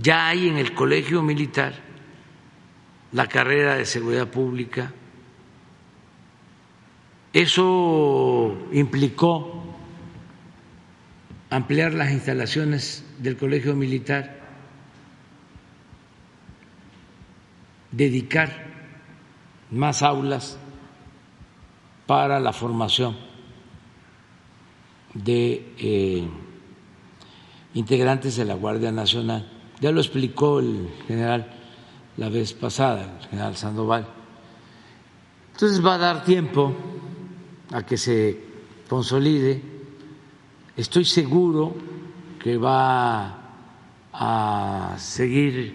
Ya hay en el colegio militar la carrera de seguridad pública. Eso implicó ampliar las instalaciones del colegio militar, dedicar más aulas para la formación de eh, integrantes de la Guardia Nacional. Ya lo explicó el general la vez pasada, el general Sandoval. Entonces va a dar tiempo a que se consolide. Estoy seguro que va a seguir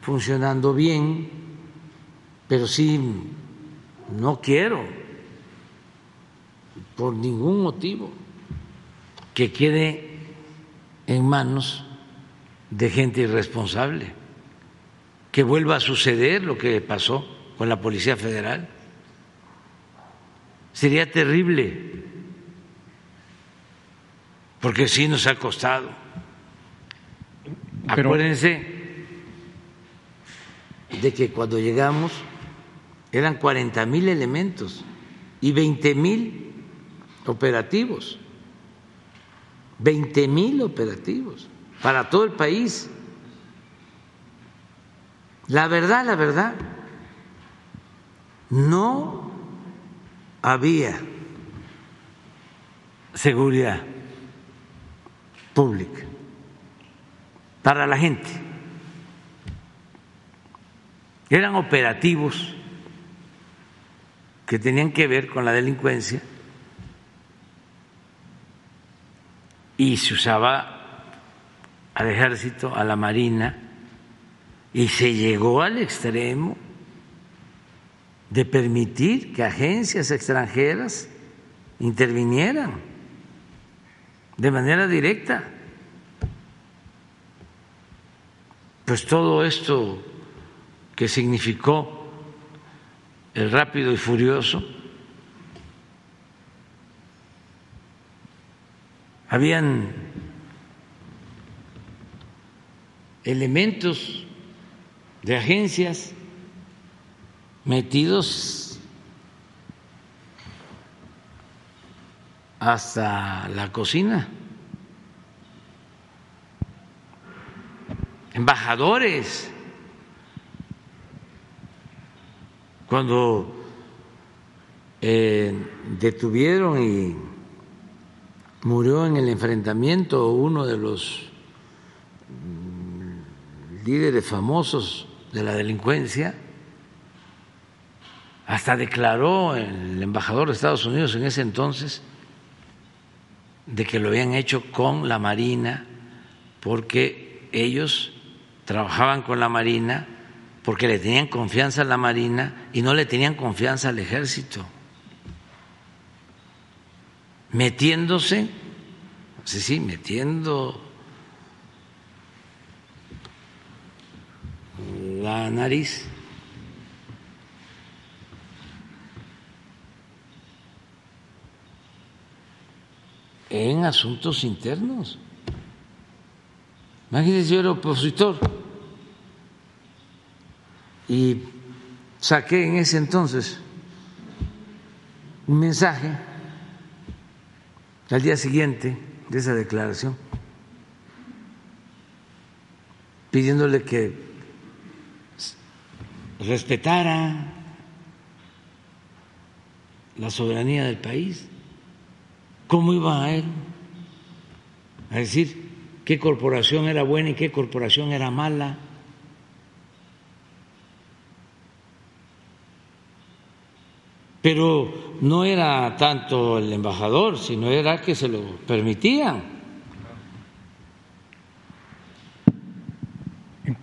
funcionando bien, pero sí no quiero por ningún motivo que quede en manos de gente irresponsable, que vuelva a suceder lo que pasó con la Policía Federal. Sería terrible, porque sí nos ha costado. Acuérdense de que cuando llegamos eran 40 mil elementos y 20 mil operativos. 20 mil operativos para todo el país. La verdad, la verdad, no había seguridad pública para la gente. Eran operativos que tenían que ver con la delincuencia y se usaba al ejército, a la marina, y se llegó al extremo de permitir que agencias extranjeras intervinieran de manera directa. Pues todo esto que significó el rápido y furioso habían elementos de agencias metidos hasta la cocina, embajadores, cuando eh, detuvieron y murió en el enfrentamiento uno de los mm, líderes famosos de la delincuencia, hasta declaró el embajador de Estados Unidos en ese entonces de que lo habían hecho con la Marina porque ellos trabajaban con la Marina porque le tenían confianza a la Marina y no le tenían confianza al ejército. Metiéndose, sí, sí, metiendo la nariz en asuntos internos. Imagínense, yo era opositor y saqué en ese entonces un mensaje al día siguiente de esa declaración pidiéndole que respetara la soberanía del país. ¿Cómo iba a él a decir qué corporación era buena y qué corporación era mala. Pero no era tanto el embajador, sino era que se lo permitían.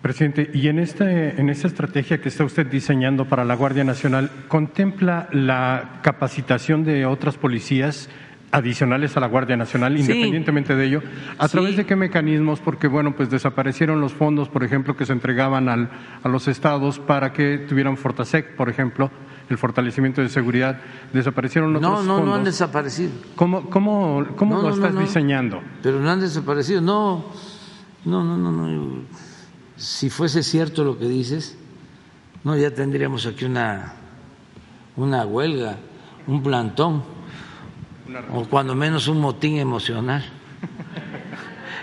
Presidente, y en, este, en esta estrategia que está usted diseñando para la Guardia Nacional, ¿contempla la capacitación de otras policías adicionales a la Guardia Nacional, independientemente de ello. ¿A través de qué mecanismos? Porque, bueno, pues desaparecieron los fondos, por ejemplo, que se entregaban al, a los estados para que tuvieran Fortasec, por ejemplo, el fortalecimiento de seguridad. Desaparecieron otros no, no, No, no han desaparecido. ¿Cómo, cómo, cómo lo estás diseñando? Pero no han desaparecido. No, no, no, no, no. Si fuese cierto lo que dices, no, ya tendríamos aquí una, una huelga, un plantón o cuando menos un motín emocional.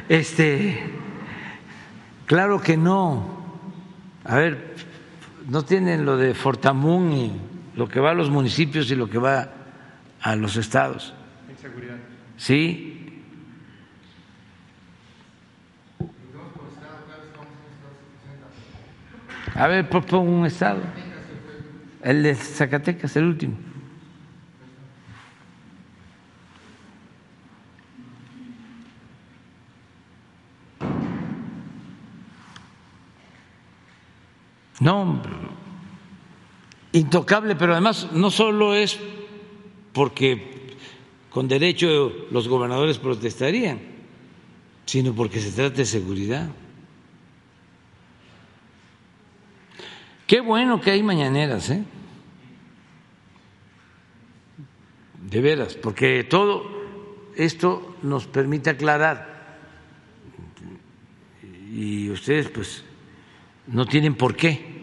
Este, claro que no. A ver, no tienen lo de Fortamun y lo que va a los municipios y lo que va a los estados. seguridad. Sí. A ver, pon un estado. El de Zacatecas, el último. No, intocable, pero además no solo es porque con derecho los gobernadores protestarían, sino porque se trata de seguridad. Qué bueno que hay mañaneras, ¿eh? De veras, porque todo esto nos permite aclarar y ustedes pues no tienen por qué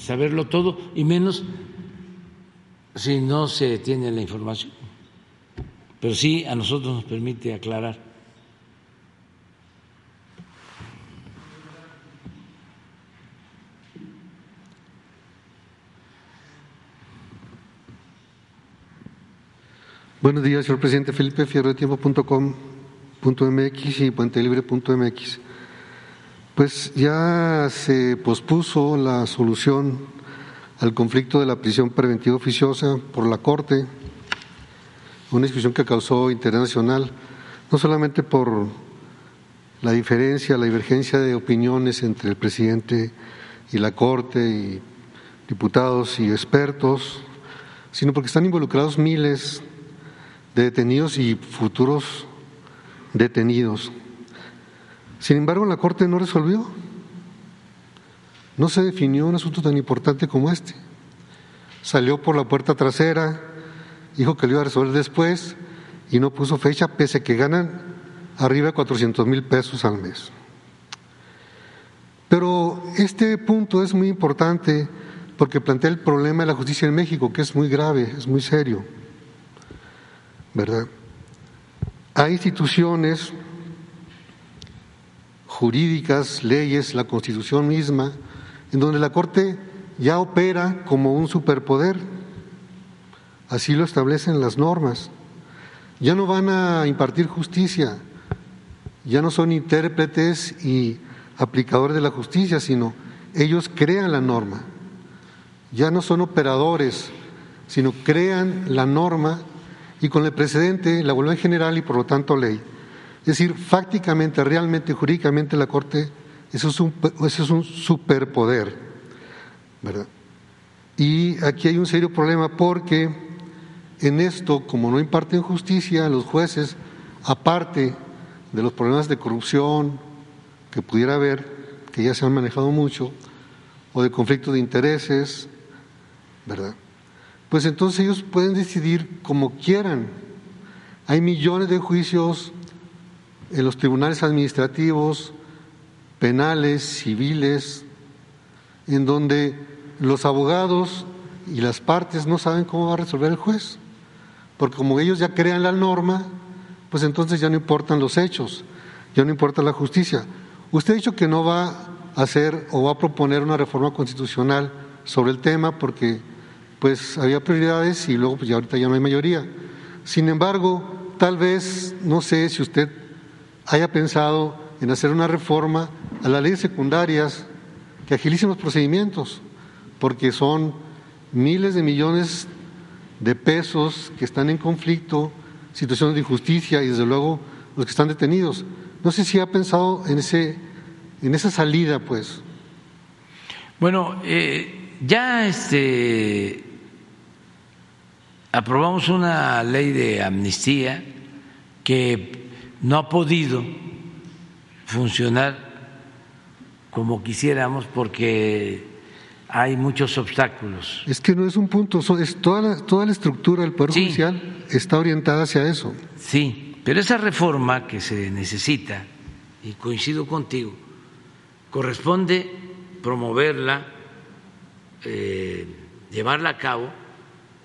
saberlo todo y menos si no se tiene la información. Pero sí a nosotros nos permite aclarar. Buenos días, señor presidente Felipe Fierro tiempo.com.mx y puentelibre.mx. Pues ya se pospuso la solución al conflicto de la prisión preventiva oficiosa por la Corte, una discusión que causó interés nacional, no solamente por la diferencia, la divergencia de opiniones entre el presidente y la Corte y diputados y expertos, sino porque están involucrados miles de detenidos y futuros detenidos. Sin embargo, la Corte no resolvió. No se definió un asunto tan importante como este. Salió por la puerta trasera, dijo que lo iba a resolver después y no puso fecha, pese a que ganan arriba de 400 mil pesos al mes. Pero este punto es muy importante porque plantea el problema de la justicia en México, que es muy grave, es muy serio. ¿Verdad? Hay instituciones jurídicas, leyes, la Constitución misma, en donde la Corte ya opera como un superpoder. Así lo establecen las normas. ya no van a impartir justicia, ya no son intérpretes y aplicadores de la justicia, sino ellos crean la norma. Ya no son operadores, sino crean la norma y con el precedente la vuelven general y por lo tanto ley. Es decir, fácticamente, realmente, jurídicamente la Corte, eso es un, eso es un superpoder, ¿verdad? Y aquí hay un serio problema porque en esto, como no imparten justicia, los jueces, aparte de los problemas de corrupción que pudiera haber, que ya se han manejado mucho, o de conflicto de intereses, ¿verdad? Pues entonces ellos pueden decidir como quieran. Hay millones de juicios en los tribunales administrativos, penales, civiles, en donde los abogados y las partes no saben cómo va a resolver el juez, porque como ellos ya crean la norma, pues entonces ya no importan los hechos, ya no importa la justicia. Usted ha dicho que no va a hacer o va a proponer una reforma constitucional sobre el tema porque pues había prioridades y luego pues ya ahorita ya no hay mayoría. Sin embargo, tal vez, no sé si usted haya pensado en hacer una reforma a las leyes secundarias que agilicen los procedimientos, porque son miles de millones de pesos que están en conflicto, situaciones de injusticia y desde luego los que están detenidos. No sé si ha pensado en ese en esa salida, pues. Bueno, eh, ya este aprobamos una ley de amnistía que no ha podido funcionar como quisiéramos porque hay muchos obstáculos. Es que no es un punto, es toda la, toda la estructura del Poder Judicial está orientada hacia eso. Sí, pero esa reforma que se necesita, y coincido contigo, corresponde promoverla, eh, llevarla a cabo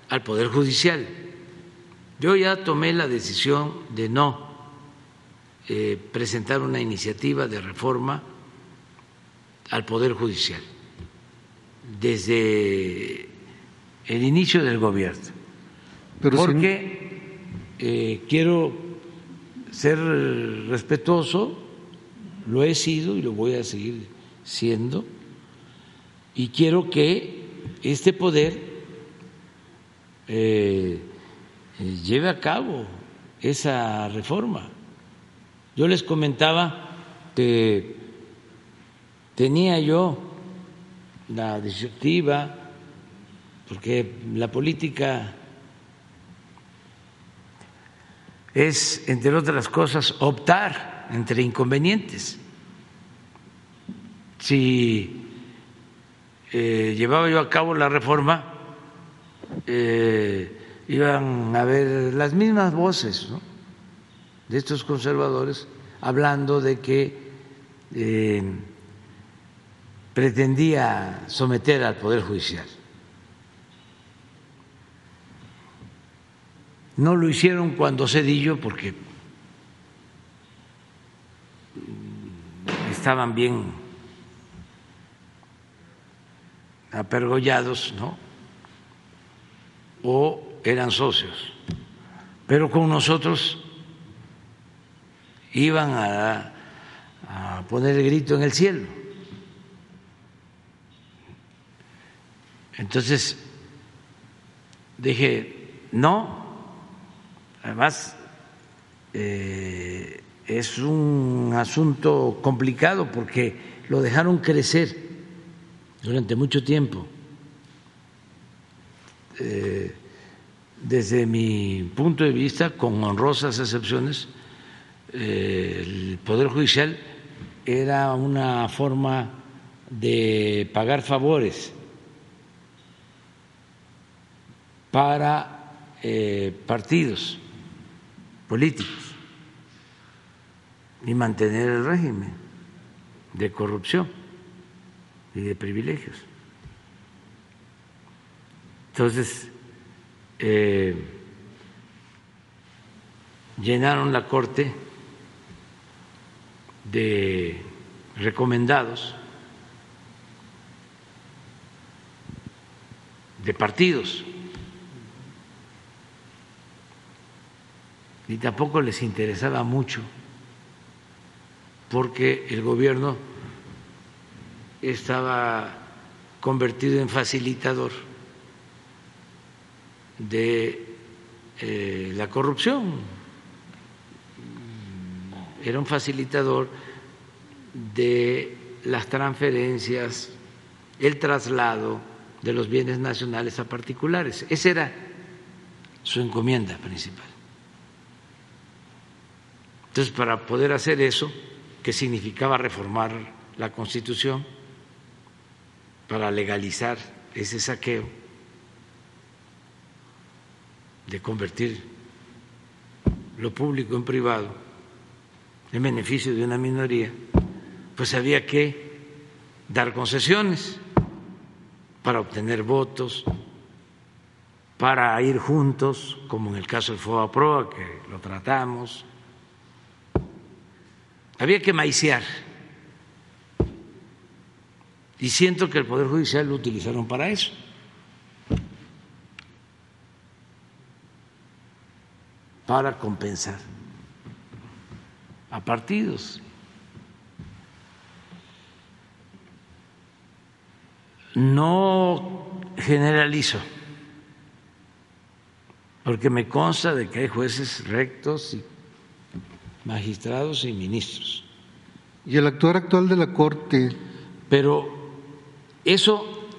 al Poder Judicial. Yo ya tomé la decisión de no eh, presentar una iniciativa de reforma al Poder Judicial desde el inicio del gobierno, porque eh, quiero ser respetuoso, lo he sido y lo voy a seguir siendo, y quiero que este poder eh, lleve a cabo esa reforma. Yo les comentaba que tenía yo la disyuntiva, porque la política es, entre otras cosas, optar entre inconvenientes. Si eh, llevaba yo a cabo la reforma, eh, iban a haber las mismas voces, ¿no? De estos conservadores hablando de que eh, pretendía someter al Poder Judicial. No lo hicieron cuando Cedillo porque estaban bien apergollados, ¿no? O eran socios. Pero con nosotros iban a, poner el grito en el cielo. Entonces dije, no, además eh, es un asunto complicado porque lo dejaron crecer durante mucho tiempo. Eh, desde mi punto de vista, con honrosas excepciones, el Poder Judicial era una forma de pagar favores para eh, partidos políticos y mantener el régimen de corrupción y de privilegios. Entonces, eh, llenaron la Corte de recomendados de partidos. ni tampoco les interesaba mucho, porque el gobierno estaba convertido en facilitador de eh, la corrupción, era un facilitador de las transferencias, el traslado de los bienes nacionales a particulares. Esa era su encomienda principal. Entonces, para poder hacer eso, que significaba reformar la Constitución, para legalizar ese saqueo, de convertir lo público en privado en beneficio de una minoría, pues había que dar concesiones para obtener votos, para ir juntos, como en el caso del FOA que lo tratamos. Había que maiciar. Y siento que el Poder Judicial lo utilizaron para eso. Para compensar a partidos. No generalizo, porque me consta de que hay jueces rectos y magistrados y ministros. ¿Y el actor actual de la Corte? Pero eso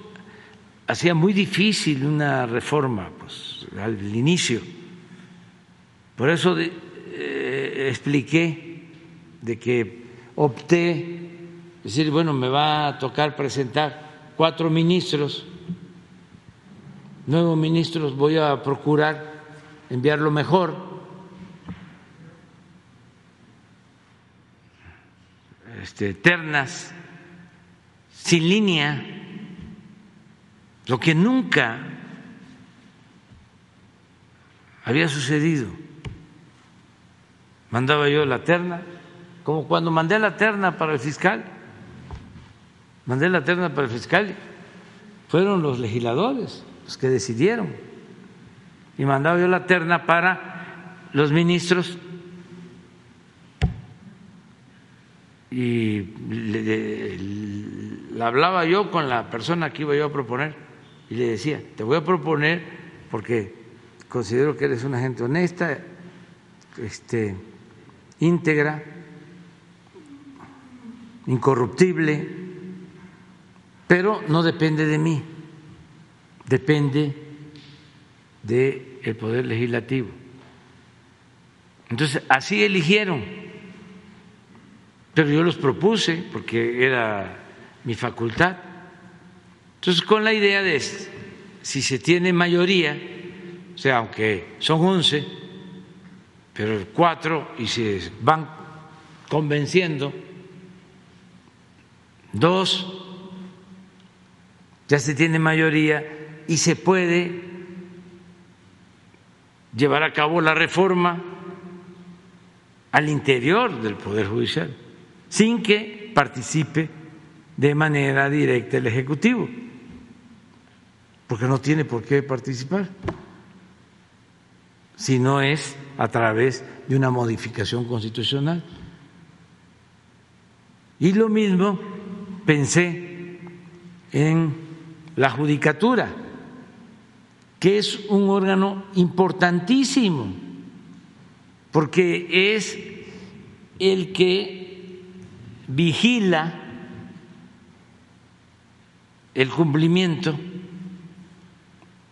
hacía muy difícil una reforma pues, al inicio. Por eso eh, expliqué de que opté, decir, bueno, me va a tocar presentar cuatro ministros, nuevos ministros, voy a procurar enviar lo mejor. Este, ternas, sin línea, lo que nunca había sucedido. Mandaba yo la terna, como cuando mandé la terna para el fiscal mandé la terna para el fiscal, fueron los legisladores los que decidieron. Y mandaba yo la terna para los ministros y le, hablaba yo con la persona que iba yo a proponer y le decía, te voy a proponer porque considero que eres una gente honesta, este, íntegra, incorruptible, pero no depende de mí, depende del Poder Legislativo. Entonces, así eligieron, pero yo los propuse porque era mi facultad. Entonces, con la idea de si se tiene mayoría, o sea, aunque son once, pero cuatro y se van convenciendo, dos ya se tiene mayoría y se puede llevar a cabo la reforma al interior del Poder Judicial, sin que participe de manera directa el Ejecutivo, porque no tiene por qué participar, si no es a través de una modificación constitucional. Y lo mismo pensé en la judicatura, que es un órgano importantísimo, porque es el que vigila el cumplimiento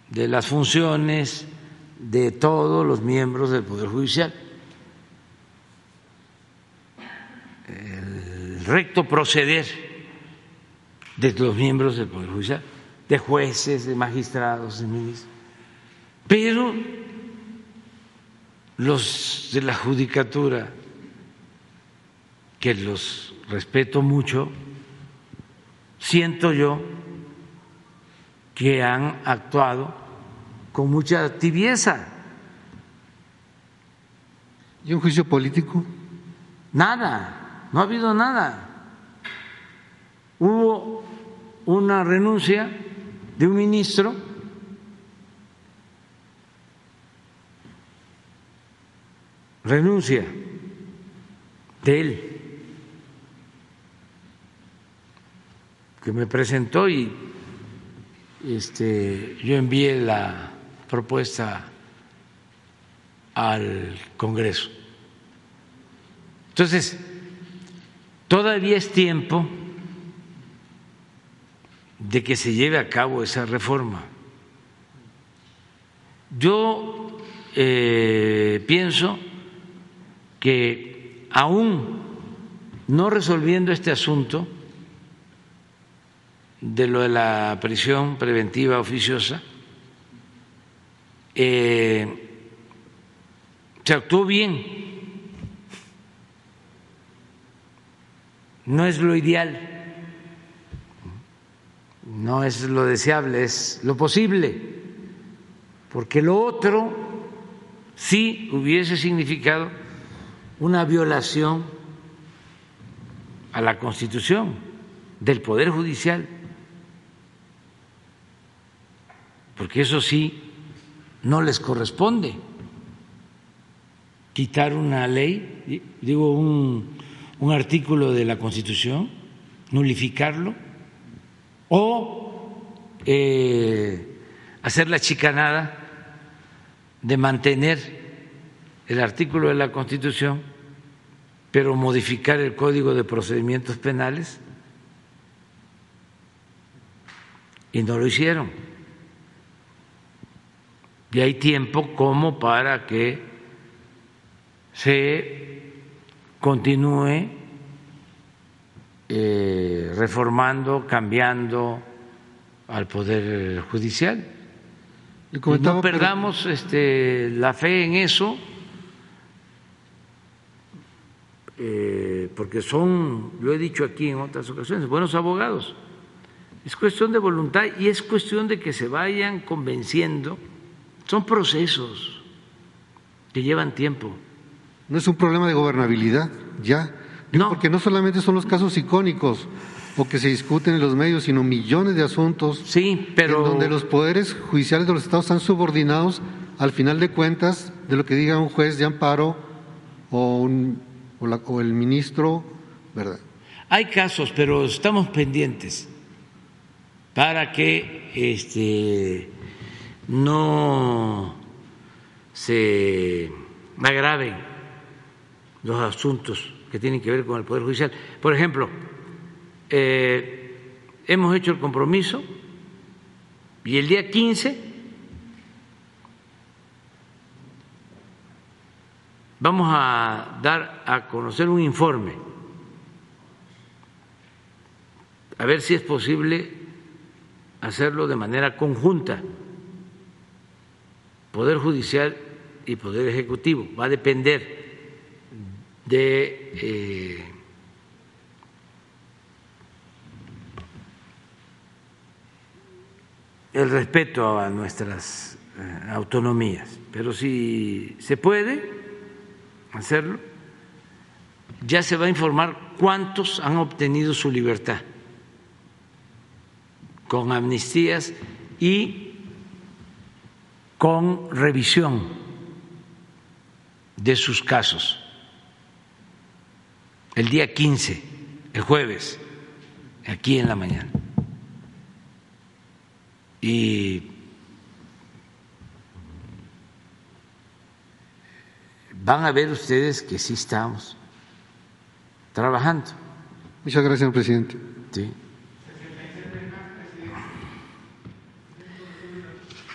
de las funciones de todos los miembros del Poder Judicial. El recto proceder de los miembros del Poder Judicial de jueces, de magistrados, de ministros. Pero los de la judicatura, que los respeto mucho, siento yo que han actuado con mucha tibieza. ¿Y un juicio político? Nada, no ha habido nada. Hubo una renuncia de un ministro renuncia de él, que me presentó y este, yo envié la propuesta al Congreso. Entonces, todavía es tiempo de que se lleve a cabo esa reforma. Yo eh, pienso que aún no resolviendo este asunto de lo de la prisión preventiva oficiosa, eh, se actuó bien. No es lo ideal, no es lo deseable, es lo posible, porque lo otro sí hubiese significado una violación a la Constitución del Poder Judicial, porque eso sí no les corresponde quitar una ley, digo, un, un artículo de la Constitución, nulificarlo, o eh, hacer la chicanada de mantener el artículo de la Constitución, pero modificar el Código de Procedimientos Penales, y no lo hicieron. Y hay tiempo como para que se continúe eh, reformando, cambiando al Poder Judicial. Y no perdamos este, la fe en eso, eh, porque son, lo he dicho aquí en otras ocasiones, buenos abogados. Es cuestión de voluntad y es cuestión de que se vayan convenciendo. Son procesos que llevan tiempo. No es un problema de gobernabilidad, ya. No. Porque no solamente son los casos icónicos o que se discuten en los medios, sino millones de asuntos. Sí, pero. En donde los poderes judiciales de los estados están subordinados, al final de cuentas, de lo que diga un juez de amparo o, un, o, el ministro, ¿verdad? Hay casos, pero estamos pendientes para que este, no se agraven los asuntos que tienen que ver con el Poder Judicial. Por ejemplo, eh, hemos hecho el compromiso y el día 15 vamos a dar a conocer un informe, a ver si es posible hacerlo de manera conjunta, Poder Judicial y Poder Ejecutivo. Va a depender de eh, el respeto a nuestras eh, autonomías, pero si se puede hacerlo, ya se va a informar cuántos han obtenido su libertad con amnistías y con revisión de sus casos el día 15, el jueves, aquí en la mañana. Y van a ver ustedes que sí estamos trabajando. Muchas gracias, señor presidente. Sí.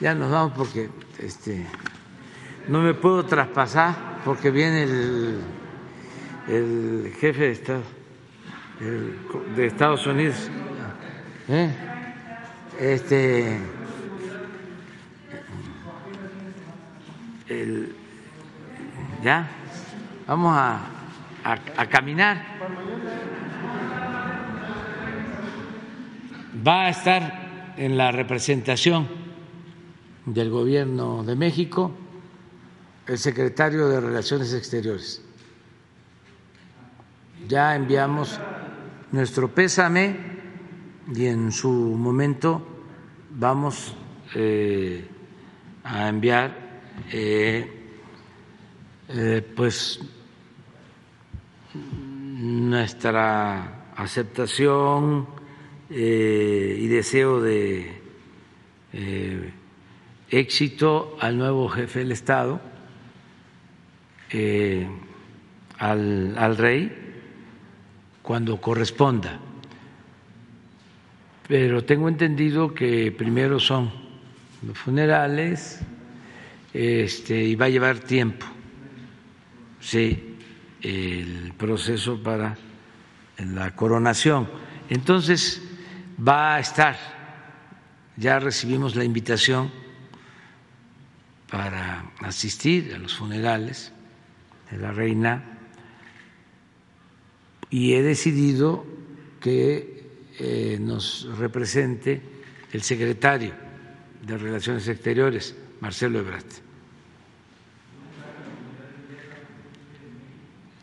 Ya nos vamos porque este, no me puedo traspasar porque viene el el jefe de Estado de Estados Unidos. ¿eh? Este, ya, vamos a, a caminar. Va a estar en la representación del Gobierno de México el secretario de Relaciones Exteriores ya enviamos nuestro pésame y en su momento vamos eh, a enviar eh, eh, pues nuestra aceptación eh, y deseo de eh, éxito al nuevo jefe del Estado, al, al rey, cuando corresponda. Pero tengo entendido que primero son los funerales este, y va a llevar tiempo sí, el proceso para la coronación. Entonces va a estar, ya recibimos la invitación para asistir a los funerales de la reina y he decidido que eh, nos represente el secretario de Relaciones Exteriores, Marcelo Ebrard.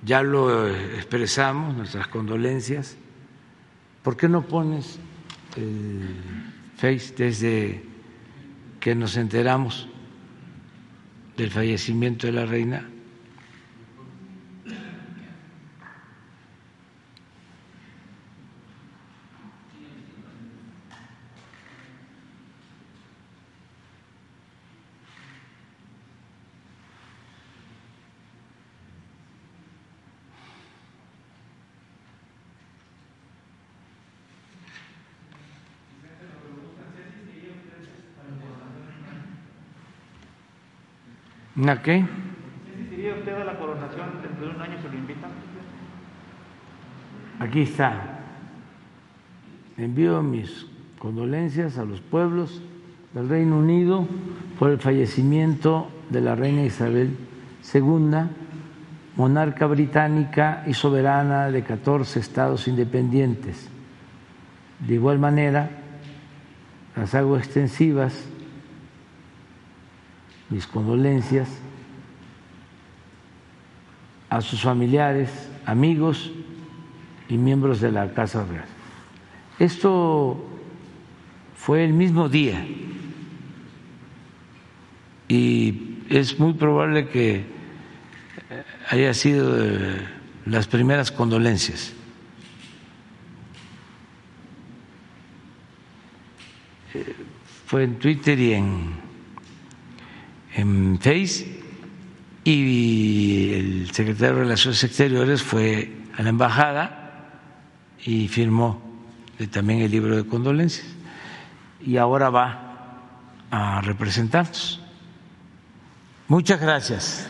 Ya lo expresamos, nuestras condolencias. ¿Por qué no pones el Face desde que nos enteramos del fallecimiento de la reina? ¿A qué? ¿Asistiría usted a la coronación dentro de un año se lo invitan? Aquí está. Envío mis condolencias a los pueblos del Reino Unido por el fallecimiento de la reina Isabel II, monarca británica y soberana de 14 estados independientes. De igual manera, las hago extensivas mis condolencias a sus familiares, amigos y miembros de la Casa Real. Esto fue el mismo día y es muy probable que haya sido las primeras condolencias. Eh, fue en Twitter y en en Face y el secretario de Relaciones Exteriores fue a la embajada y firmó también el libro de condolencias y ahora va a representarnos. Muchas gracias.